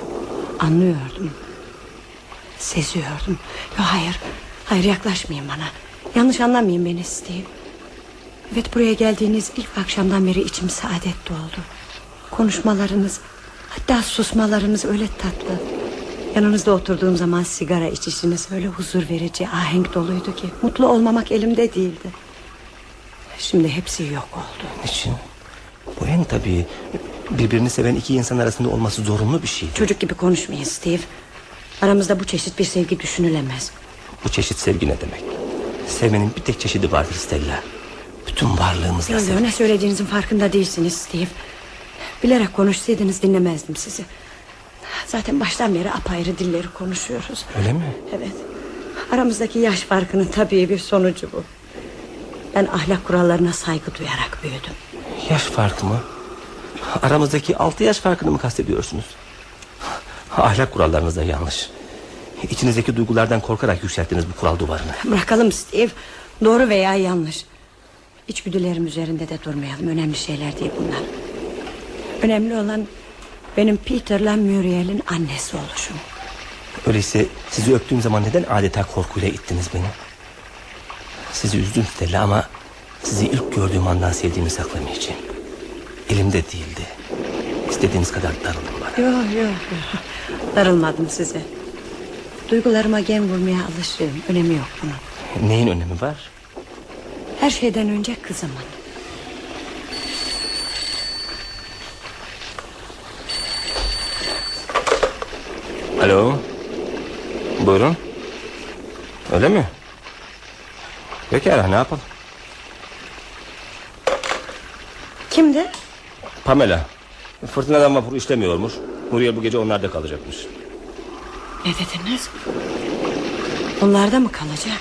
Anlıyordum. Seziyordum. Yo, hayır, hayır yaklaşmayın bana. Yanlış anlamayın beni Steve. Evet buraya geldiğiniz ilk akşamdan beri içim saadet doldu. Konuşmalarınız, hatta susmalarınız öyle tatlı. Yanınızda oturduğum zaman sigara içişiniz öyle huzur verici, ahenk doluydu ki... ...mutlu olmamak elimde değildi. Şimdi hepsi yok oldu. Niçin? Bu en tabii birbirini seven iki insan arasında olması zorunlu bir şey. Çocuk gibi konuşmayın Steve. Aramızda bu çeşit bir sevgi düşünülemez. Bu çeşit sevgi ne demek? Sevmenin bir tek çeşidi vardır Stella. Bütün varlığımızla Yo, yo, sevmek. ne söylediğinizin farkında değilsiniz Steve. Bilerek konuşsaydınız dinlemezdim sizi. Zaten baştan beri apayrı dilleri konuşuyoruz. Öyle mi? Evet. Aramızdaki yaş farkının tabii bir sonucu bu. Ben ahlak kurallarına saygı duyarak büyüdüm. Yaş farkı mı? Aramızdaki altı yaş farkını mı kastediyorsunuz? Ahlak kurallarınız da yanlış. İçinizdeki duygulardan korkarak yükselttiniz bu kural duvarını. Bırakalım Steve. Doğru veya yanlış. İçgüdülerim üzerinde de durmayalım. Önemli şeyler değil bunlar. Önemli olan benim Peter'la Muriel'in annesi oluşum. Öyleyse sizi öptüğüm zaman neden adeta korkuyla ittiniz beni? Sizi üzdüm Stella ama sizi ilk gördüğüm andan sevdiğimi saklamayacağım. Elimde değildi. İstediğiniz kadar darılın bana. Yok yok. Darılmadım size. Duygularıma gem vurmaya alışığım Önemi yok bunun Neyin önemi var? Her şeyden önce kızımın Alo. Buyurun. Öyle mi? Pekala ne yapalım? Kimdi? Pamela. Fırtınadan vapur işlemiyormuş. Muriel bu gece onlarda kalacakmış. Ne dediniz? Onlarda mı kalacak?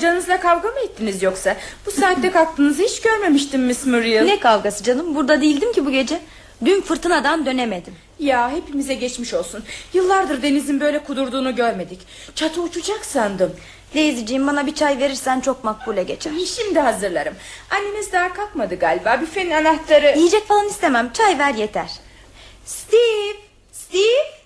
Kocanızla kavga mı ettiniz yoksa? Bu saatte kalktığınızı hiç görmemiştim Miss Muriel. Ne kavgası canım? Burada değildim ki bu gece. Dün fırtınadan dönemedim. Ya hepimize geçmiş olsun. Yıllardır denizin böyle kudurduğunu görmedik. Çatı uçacak sandım. Daisy'ciğim bana bir çay verirsen çok makbule geçer. Şimdi hazırlarım. Anneniz daha kalkmadı galiba. Büfenin anahtarı... Yiyecek falan istemem. Çay ver yeter. Steve! Steve!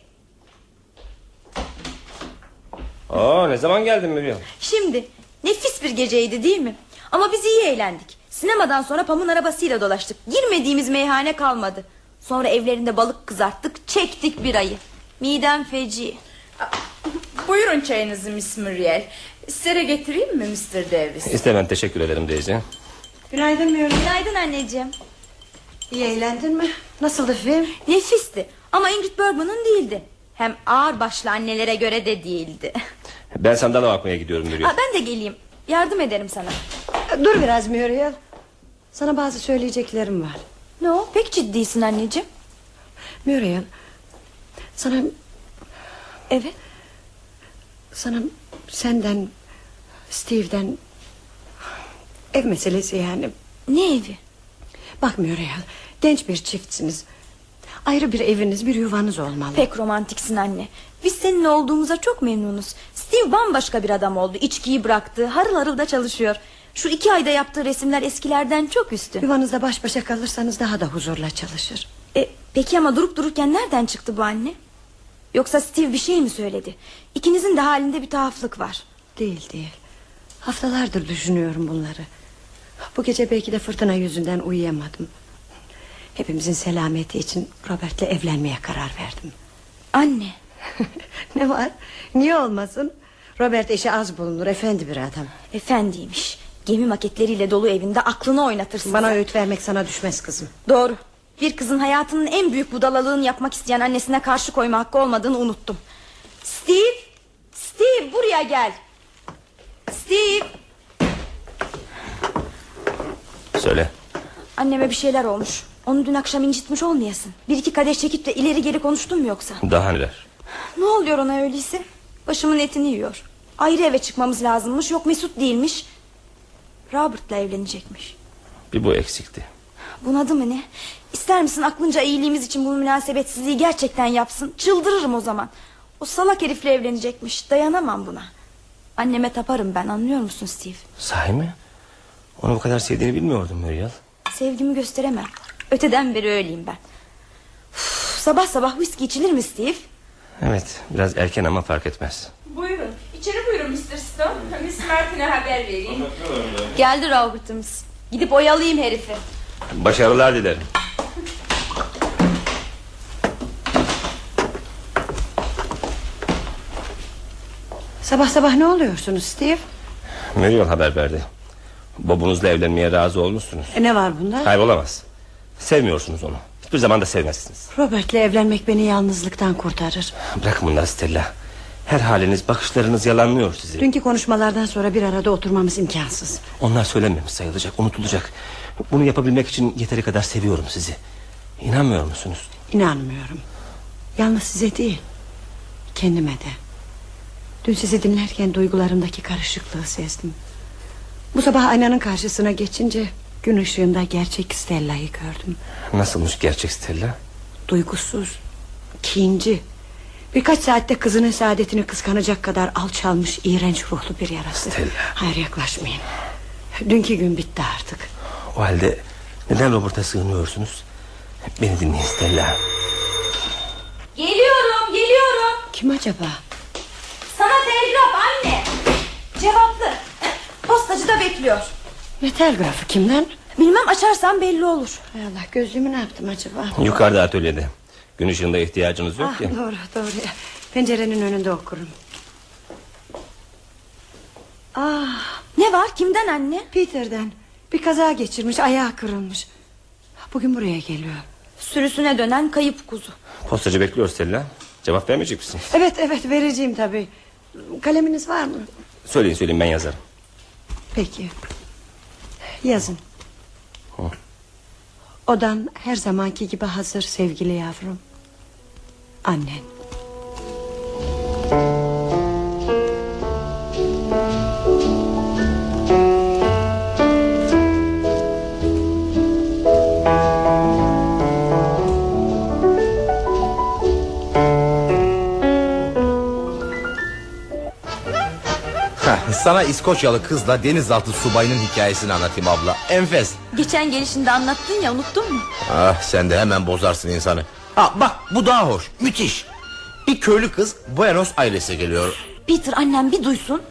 Aa ne zaman geldin Muriel? Şimdi nefis bir geceydi değil mi? Ama biz iyi eğlendik. Sinemadan sonra Pam'ın arabasıyla dolaştık. Girmediğimiz meyhane kalmadı. Sonra evlerinde balık kızarttık, çektik bir ayı. Midem feci. Buyurun çayınızı Miss Muriel. Size de getireyim mi Mr. Davis? İstemem teşekkür ederim Daisy. Günaydın Muriel Günaydın anneciğim. İyi eğlendin mi? Nasıldı film? Nefisti ama Ingrid Bergman'ın değildi. Hem ağır başlı annelere göre de değildi. Ben sandala bakmaya gidiyorum Muriel. Aa, ben de geleyim. Yardım ederim sana. Dur biraz Muriel Sana bazı söyleyeceklerim var Ne o? Pek ciddisin anneciğim. Muriel Sana Evet. Sana senden Steve'den Ev meselesi yani Ne evi? Bak Muriel Genç bir çiftsiniz Ayrı bir eviniz bir yuvanız olmalı Pek romantiksin anne. Biz seninle olduğumuza çok memnunuz. Steve bambaşka bir adam oldu. İçkiyi bıraktı. Harıl harıl da çalışıyor. Şu iki ayda yaptığı resimler eskilerden çok üstün. Yuvanızda baş başa kalırsanız daha da huzurla çalışır E, peki ama durup dururken nereden çıktı bu anne? Yoksa Steve bir şey mi söyledi? İkinizin de halinde bir tuhaflık var. Değil değil Haftalardır düşünüyorum bunları Bu gece belki de fırtına yüzünden uyuyamadım Hepimizin selameti için Robert'le evlenmeye karar verdim Anne. Ne var niye olmasın Robert eşi az bulunur efendi bir adam Efendiymiş. Gemi maketleriyle dolu evinde aklını oynatırsın. Bana sen. öğüt vermek sana düşmez kızım Doğru. Bir kızın hayatının en büyük budalalığını yapmak isteyen annesine karşı koyma hakkı olmadığını unuttum. Steve! Steve buraya gel. Steve! Söyle. Anneme bir şeyler olmuş. Onu dün akşam incitmiş olmayasın. Bir iki kadeh çekip de ileri geri konuştun mu yoksa? Daha neler? Ne oluyor ona öyleyse? Başımın etini yiyor. Ayrı eve çıkmamız lazımmış. Yok Mesut değilmiş. Robert'la evlenecekmiş. Bir bu eksikti. Bunadı mı ne? İster misin aklınca iyiliğimiz için bu münasebetsizliği gerçekten yapsın? Çıldırırım o zaman. O salak herifle evlenecekmiş. Dayanamam buna. Anneme taparım ben anlıyor musun Steve? Sahi mi? Onu bu kadar sevdiğini bilmiyordum Muriel. Sevgimi gösteremem. Öteden beri öyleyim ben. Uf, sabah sabah whisky içilir mi Steve? Evet biraz erken ama fark etmez. Buyurun. İçeri buyurun Mr. Stone. Miss Martin'e haber vereyim. Geldi Robert'ımız. Gidip oyalayayım herifi. Başarılar dilerim. Sabah sabah ne oluyorsunuz Steve Muriel haber verdi. Babunuzla evlenmeye razı olmuşsunuz. e, Ne var bunda Hayır olamaz. Sevmiyorsunuz onu. Hiçbir zaman da sevmezsiniz. Robert'le evlenmek beni yalnızlıktan kurtarır Bırakın bunları Stella. Her haliniz bakışlarınız yalanlıyor sizi. Dünkü konuşmalardan sonra bir arada oturmamız imkansız Onlar söylenmemiş sayılacak unutulacak. Bunu yapabilmek için yeteri kadar seviyorum sizi. İnanmıyor musunuz? İnanmıyorum Yalnız size değil Kendime de Dün sizi dinlerken duygularımdaki karışıklığı sezdim Bu sabah aynanın karşısına geçince Gün ışığında gerçek Stella'yı gördüm Nasılmış gerçek Stella? Duygusuz Kinci Birkaç saatte kızının saadetini kıskanacak kadar alçalmış iğrenç ruhlu bir yarası Stella. Hayır yaklaşmayın Dünkü gün bitti artık O halde Neden Robert'a sığınıyorsunuz? Beni dinleyin Stella. Geliyorum geliyorum. Kim acaba? Sana telgraf anne. Cevaplı. Postacı da bekliyor. Ne telgrafı kimden? Bilmem açarsam belli olur. Hay Allah gözlüğümü ne yaptım acaba? Yukarıda atölyede. Gün ışığında ihtiyacınız yok Ah, ki. doğru doğru. Pencerenin önünde okurum. Ah, Ne var kimden anne? Peter'den. Bir kaza geçirmiş ayağı kırılmış. Bugün buraya geliyor. Sürüsüne dönen kayıp kuzu. Postacı bekliyor Stella. Cevap vermeyecek misin? Evet evet vereceğim tabii. Kaleminiz var mı? Söyleyin söyleyin ben yazarım. Peki. Yazın. Odan her zamanki gibi hazır sevgili yavrum. Annen. Sana İskoçyalı kızla denizaltı subayının hikayesini anlatayım abla. Enfes. Geçen gelişinde anlattın ya unuttun mu? Ah sen de hemen bozarsın insanı. Ha bak bu daha hoş. Müthiş. Bir köylü kız Buenos Aires'e geliyor. Peter annem bir duysun.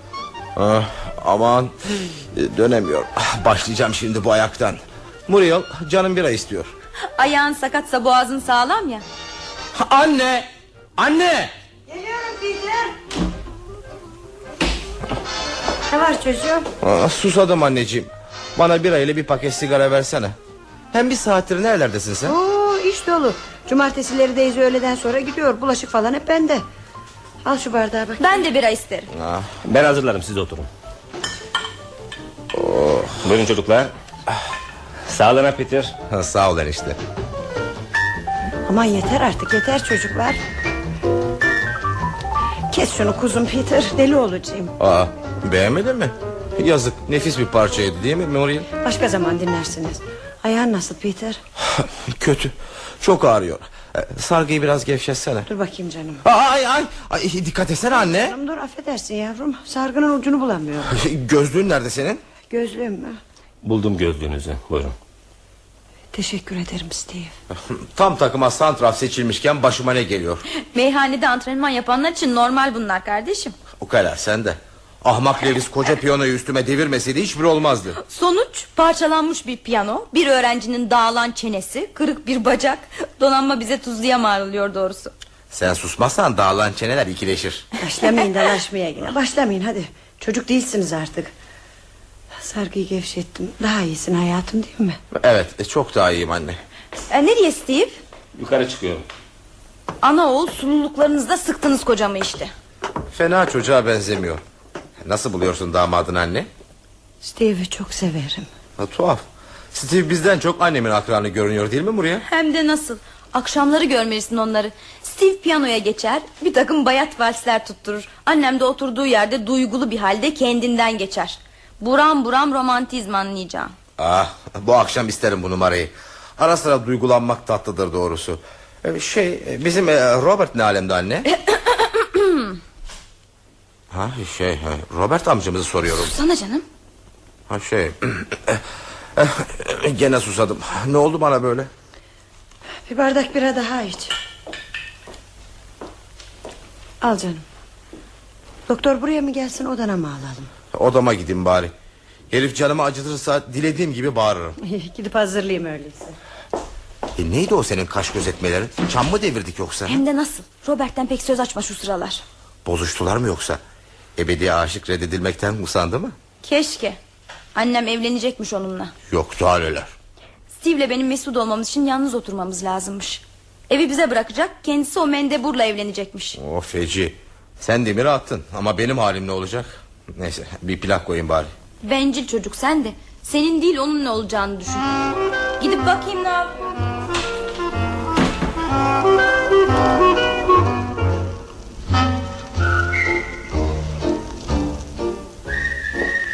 Ah, aman dönemiyor. Ah, Başlayacağım şimdi bu ayaktan. Muriel canım bira istiyor. Ayağın sakatsa boğazın sağlam ya. Ha, Anne! Anne! Geliyorum Peter. Ne var çocuğum? Ah, susadım anneciğim. Bana bira ile bir paket sigara versene. Hem bir saattir nerelerdesin sen? Oo iş dolu. Cumartesileri Deyzi öğleden sonra gidiyor. Bulaşık falan hep bende. Al şu bardağı bak. Ben de bira isterim. Ah, Ben hazırlarım siz oturun. Buyurun çocuklar. Sağlığına Peter. ha, sağ ol enişte. Aman yeter artık yeter çocuklar. Kes şunu kuzum Peter. Deli olacağım. Aa, beğenmedin mi? Yazık nefis bir parçaydı değil mi Muriel? Başka zaman dinlersiniz. Ayağın nasıl Peter? Kötü. Çok ağrıyor. Ee, Sargıyı biraz gevşetsene. Dur bakayım canım. Ay ay ay dikkat etsene anne. Canım dur affedersin yavrum. Sargının ucunu bulamıyorum. Gözlüğün nerede senin? Gözlüğüm mü? Buldum gözlüğünüzü. Buyurun. Teşekkür ederim Steve. Tam takıma santraf seçilmişken başıma ne geliyor? Meyhanede antrenman yapanlar için normal bunlar kardeşim. O kadar sen de. Ahmak Lewis koca piyanoyu üstüme devirmeseydi hiçbir olmazdı. Sonuç parçalanmış bir piyano, bir öğrencinin dağılan çenesi, kırık bir bacak. Donanma bize tuzluya marulıyor doğrusu. Sen susmazsan dağılan çeneler ikileşir. Başlamayın dalaşmaya yine. Başlamayın hadi. Çocuk değilsiniz artık. Sargıyı gevşettim. Daha iyisin hayatım değil mi? Evet e, çok daha iyiyim anne. E, nereye Steve? Yukarı çıkıyorum. Ana oğul sululuklarınızda sıktınız kocamı işte. Fena çocuğa benzemiyor. Nasıl buluyorsun damadın anne? Steve'i çok severim. Ha, tuhaf. Steve bizden çok annemin akranı görünüyor değil mi Muriye? Hem de nasıl? Akşamları görmelisin onları. Steve piyanoya geçer, bir takım bayat valsler tutturur. Annem de oturduğu yerde duygulu bir halde kendinden geçer. Buram buram romantizm anlayacağım. Ah, bu akşam isterim bu numarayı. Ara sıra duygulanmak tatlıdır doğrusu. Ee, Şey bizim e, Robert ne alemde anne? ha şey Robert amcamızı soruyorum. Sana canım. Ha şey gene susadım. Ne oldu bana böyle? Bir bardak bira daha iç. Al canım. Doktor buraya mı gelsin odana mı alalım? Odama gideyim bari. Herif canımı acıtırsa dilediğim gibi bağırırım. Gidip hazırlayayım öyleyse. E, neydi o senin kaş gözetmelerin? Çam mı devirdik yoksa? Hem de nasıl? Robert'ten pek söz açma şu sıralar. Bozuştular mı yoksa? Ebedi aşık reddedilmekten usandı mı? Keşke. Annem evlenecekmiş onunla. Yok daha neler. Steve'le benim mesut olmamız için yalnız oturmamız lazımmış. Evi bize bırakacak, kendisi o mendeburla evlenecekmiş. O feci. Sen demiri attın ama benim halim ne olacak? Neyse bir plak koyayım bari. Bencil çocuk sen de. Senin değil onun ne olacağını düşün. Gidip bakayım ne yapıyor.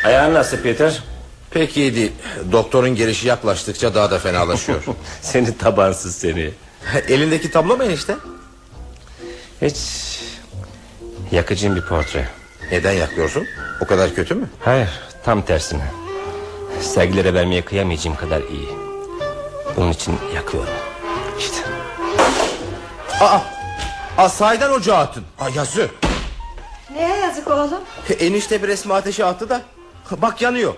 Ayağın nasıl Peter? Pek iyi değil. Doktorun gelişi yaklaştıkça daha da fenalaşıyor. Seni tabansız seni. Elindeki tablo mu enişte? Hiç yakıcım bir portre. Neden yakıyorsun? O kadar kötü mü? Hayır tam tersine. Sergilere vermeye kıyamayacağım kadar iyi. Bunun için yakıyorum. İşte. Aa, aa sahiden ocağı attın. Aa, yazı. Neye yazık oğlum? Enişte bir resmi ateşe attı da. Bak yanıyor.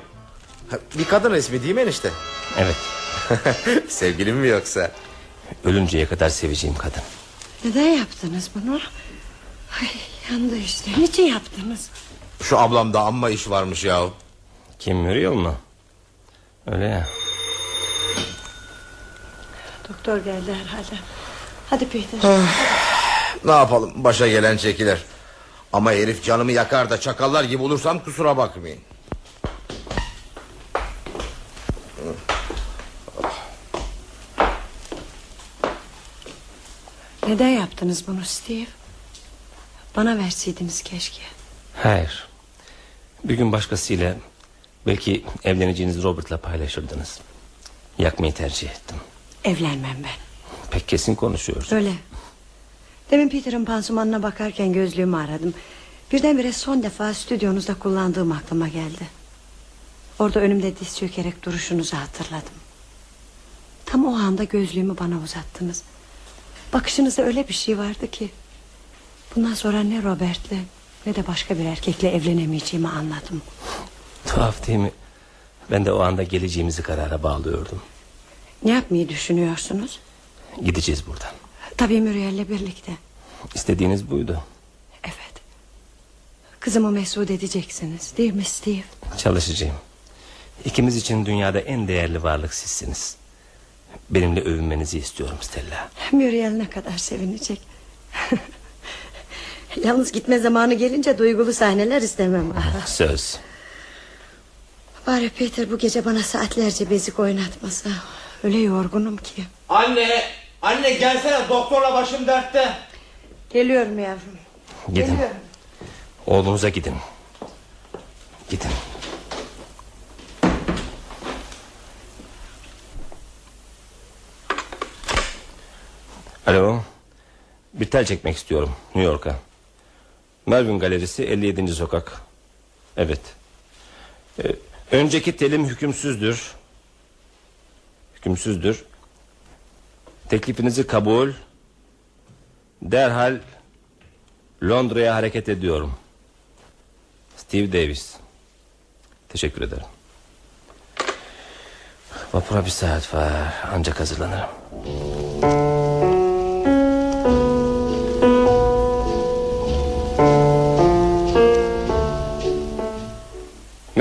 Bir kadın resmi değil mi enişte? Evet. Sevgilim mi yoksa? Ölünceye kadar seveceğim kadın. Neden yaptınız bunu? Ay, yandı işte. Niçin yaptınız? Şu ablamda amma iş varmış ya. Kim Muriel mu? Öyle ya. Doktor geldi herhalde. Hadi Peter. Ne yapalım başa gelen çekilir. Ama herif canımı yakar da çakallar gibi olursam kusura bakmayın. Neden yaptınız bunu Steve? Bana verseydiniz keşke. Hayır. Bir gün başkasıyla belki evleneceğiniz Robert'la paylaşırdınız. Yakmayı tercih ettim. Evlenmem ben. Pek kesin konuşuyoruz. Öyle. Demin Peter'ın pansumanına bakarken gözlüğümü aradım. Birdenbire son defa stüdyonuzda kullandığım aklıma geldi. Orada önümde diz çökerek duruşunuzu hatırladım. Tam o anda gözlüğümü bana uzattınız. Bakışınızda öyle bir şey vardı ki... ...bundan sonra ne Robert'le ne de başka bir erkekle evlenemeyeceğimi anladım. Tuhaf değil mi? Ben de o anda geleceğimizi karara bağlıyordum. Ne yapmayı düşünüyorsunuz? Gideceğiz buradan. Tabii Muriel'le birlikte. İstediğiniz buydu. Evet. Kızımı mesut edeceksiniz değil mi Steve? Çalışacağım. İkimiz için dünyada en değerli varlık sizsiniz. Benimle övünmenizi istiyorum Stella. Muriel ne kadar sevinecek. Yalnız gitme zamanı gelince duygulu sahneler istemem. Söz. Bari Peter bu gece bana saatlerce bezik oynatmasa. Öyle yorgunum ki. Anne, anne gelsene doktorla başım dertte. Geliyorum yavrum. Gidin. Oğlunuza gidin. Gidin. Alo. Bir tel çekmek istiyorum New York'a. Melvin Galerisi 57. sokak. Evet. Ee, önceki telim hükümsüzdür. Hükümsüzdür. Teklifinizi kabul. Derhal Londra'ya hareket ediyorum. Steve Davis. Teşekkür ederim. Vapura bir saat var. Ancak hazırlanırım.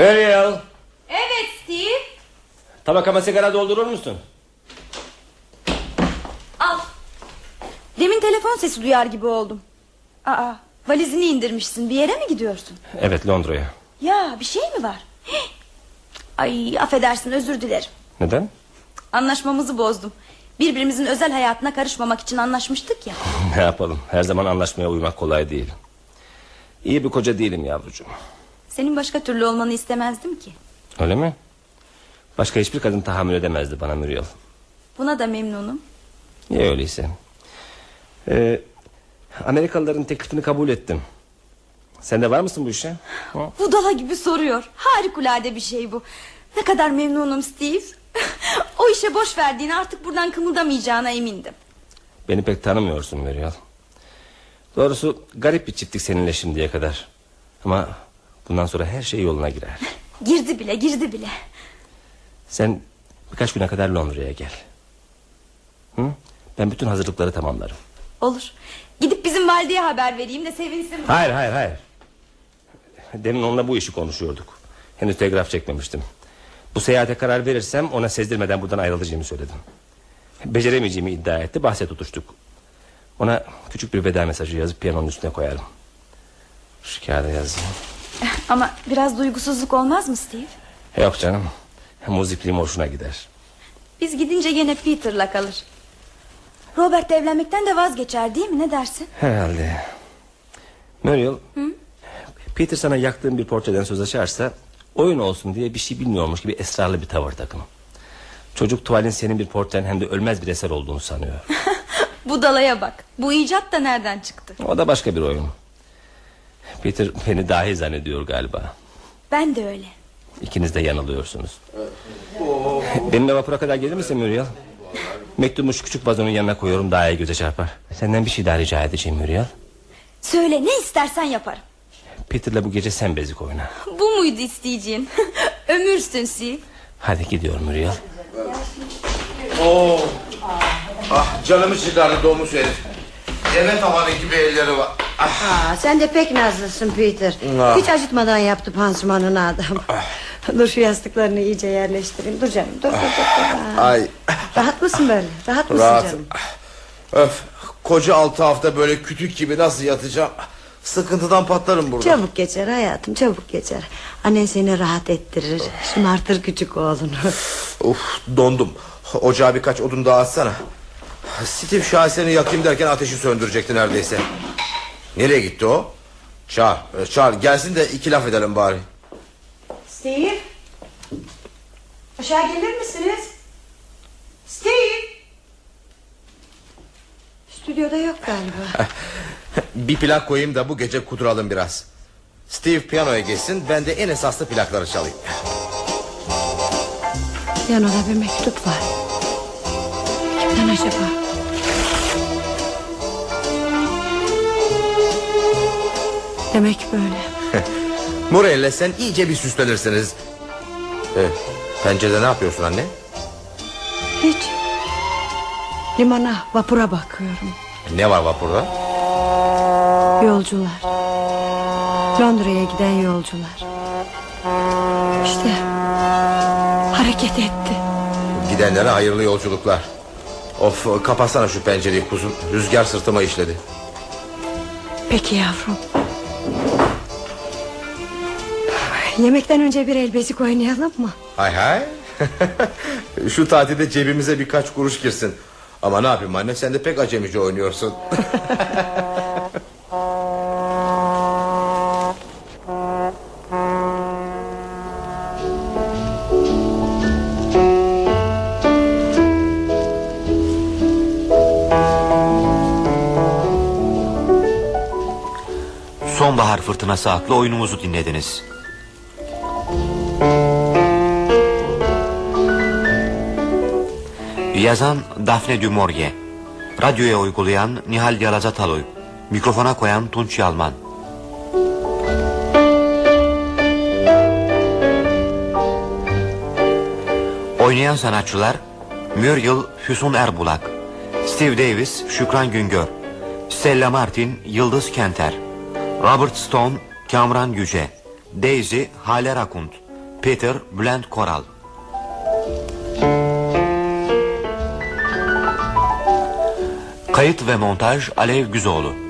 Mariel. Evet Steve. Tabakama sigara doldurur musun? Al. Demin telefon sesi duyar gibi oldum. Aa, valizini indirmişsin. Bir yere mi gidiyorsun? Evet Londra'ya. Ya bir şey mi var? Ay affedersin özür dilerim. Neden? Anlaşmamızı bozdum. Birbirimizin özel hayatına karışmamak için anlaşmıştık ya. Ne yapalım? Her zaman anlaşmaya uymak kolay değil. İyi bir koca değilim yavrucuğum. Senin başka türlü olmanı istemezdim ki. Öyle mi? Başka hiçbir kadın tahammül edemezdi bana Muriel. Buna da memnunum. Niye öyleyse? Ee, Amerikalıların teklifini kabul ettim. Sen de var mısın bu işe? Budala gibi soruyor. Harikulade bir şey bu. Ne kadar memnunum Steve. o işe boş verdiğini artık buradan kımıldamayacağına emindim. Beni pek tanımıyorsun Muriel. Doğrusu garip bir çiftlik seninle şimdiye kadar. Ama bundan sonra her şey yoluna girer. Girdi bile girdi bile. Sen birkaç güne kadar Londra'ya gel. Hı? Ben bütün hazırlıkları tamamlarım. Olur. Gidip bizim valideye haber vereyim de sevinsin. Hayır hayır hayır. Demin onunla bu işi konuşuyorduk. Henüz telgraf çekmemiştim. Bu seyahate karar verirsem ona sezdirmeden buradan ayrılacağımı söyledim. Beceremeyeceğimi iddia etti bahse tutuştuk. Ona küçük bir veda mesajı yazıp piyanonun üstüne koyarım. Şu kağıda yazayım. Ama biraz duygusuzluk olmaz mı Steve? Yok canım. Muzikliğim hoşuna gider. Biz gidince gene Peter'la kalır. Robert evlenmekten de vazgeçer değil mi ne dersin? Herhalde. Muriel. Peter sana yaktığın bir portreden söz açarsa... ...oyun olsun diye bir şey bilmiyormuş gibi esrarlı bir tavır takın. Çocuk tuvalin senin bir portren hem de ölmez bir eser olduğunu sanıyor. Budalaya bak. Bu icat da nereden çıktı? O da başka bir oyun. Peter beni dahi zannediyor galiba. Ben de öyle. İkiniz de yanılıyorsunuz. Benimle vapura kadar gelir misin Muriel? Mektubu şu küçük vazonun yanına koyuyorum daha iyi göze çarpar. Senden bir şey daha rica edeceğim Muriel. Söyle ne istersen yaparım. Peter'la bu gece sen bezik oyna. Bu muydu isteyeceğin? Ömürsün Steve. Hadi gidiyorum Muriel. Ah canımı çıkardı domuz herif. Eve tavanı gibi elleri var. Aa, sen de pek nazlısın Peter. Ah. Hiç acıtmadan yaptı pansumanını adam. dur şu yastıklarını iyice yerleştireyim. Dur canım dur dur dur. dur. Aa, Ay Rahat mısın böyle? Rahat mısın rahat. canım? Öf koca altı hafta böyle kütük gibi nasıl yatacağım? Sıkıntıdan patlarım burada. Çabuk geçer hayatım çabuk geçer. Annen seni rahat ettirir. Şımartır küçük oğlunu. Uf dondum. Ocağa birkaç odun daha atsana. Steve şaheseni yakayım derken ateşi söndürecekti neredeyse. Nereye gitti o? Çağır, e, çağır gelsin de iki laf edelim bari. Steve. Aşağı gelir misiniz? Steve. Stüdyoda yok galiba. Bir plak koyayım da bu gece kuduralım biraz. Steve piyanoya geçsin ben de en esaslı plakları çalayım. Yanında bir mektup var. Kimden acaba? Demek böyle. Morel'le sen iyice bir süslenirsiniz. Ee, pencerede ne yapıyorsun anne? Hiç. Limana, vapura bakıyorum. Ne var vapurda? Yolcular. Londra'ya giden yolcular. İşte hareket etti. Gidenlere hayırlı yolculuklar. Of kapatsana şu pencereyi kuzum. Rüzgar sırtıma işledi. Peki yavrum. Yemekten önce bir elbisik oynayalım mı? Hay hay. şu tatilde cebimize birkaç kuruş girsin. Ama ne yapayım anne sen de pek acemice oynuyorsun. Sonbahar Fırtınası adlı oyunumuzu dinlediniz. Yazan Daphne du Maurier Radyoya uygulayan Nihal Yalazataloy Mikrofona koyan Tunç Yalman. Oynayan sanatçılar Muriel Füsun Erbulak Steve Davis Şükran Güngör Stella Martin Yıldız Kenter Robert Stone Kamran Yüce Daisy Hale Rakunt Peter Bülent Koral Kayıt ve montaj Alev Güzoğlu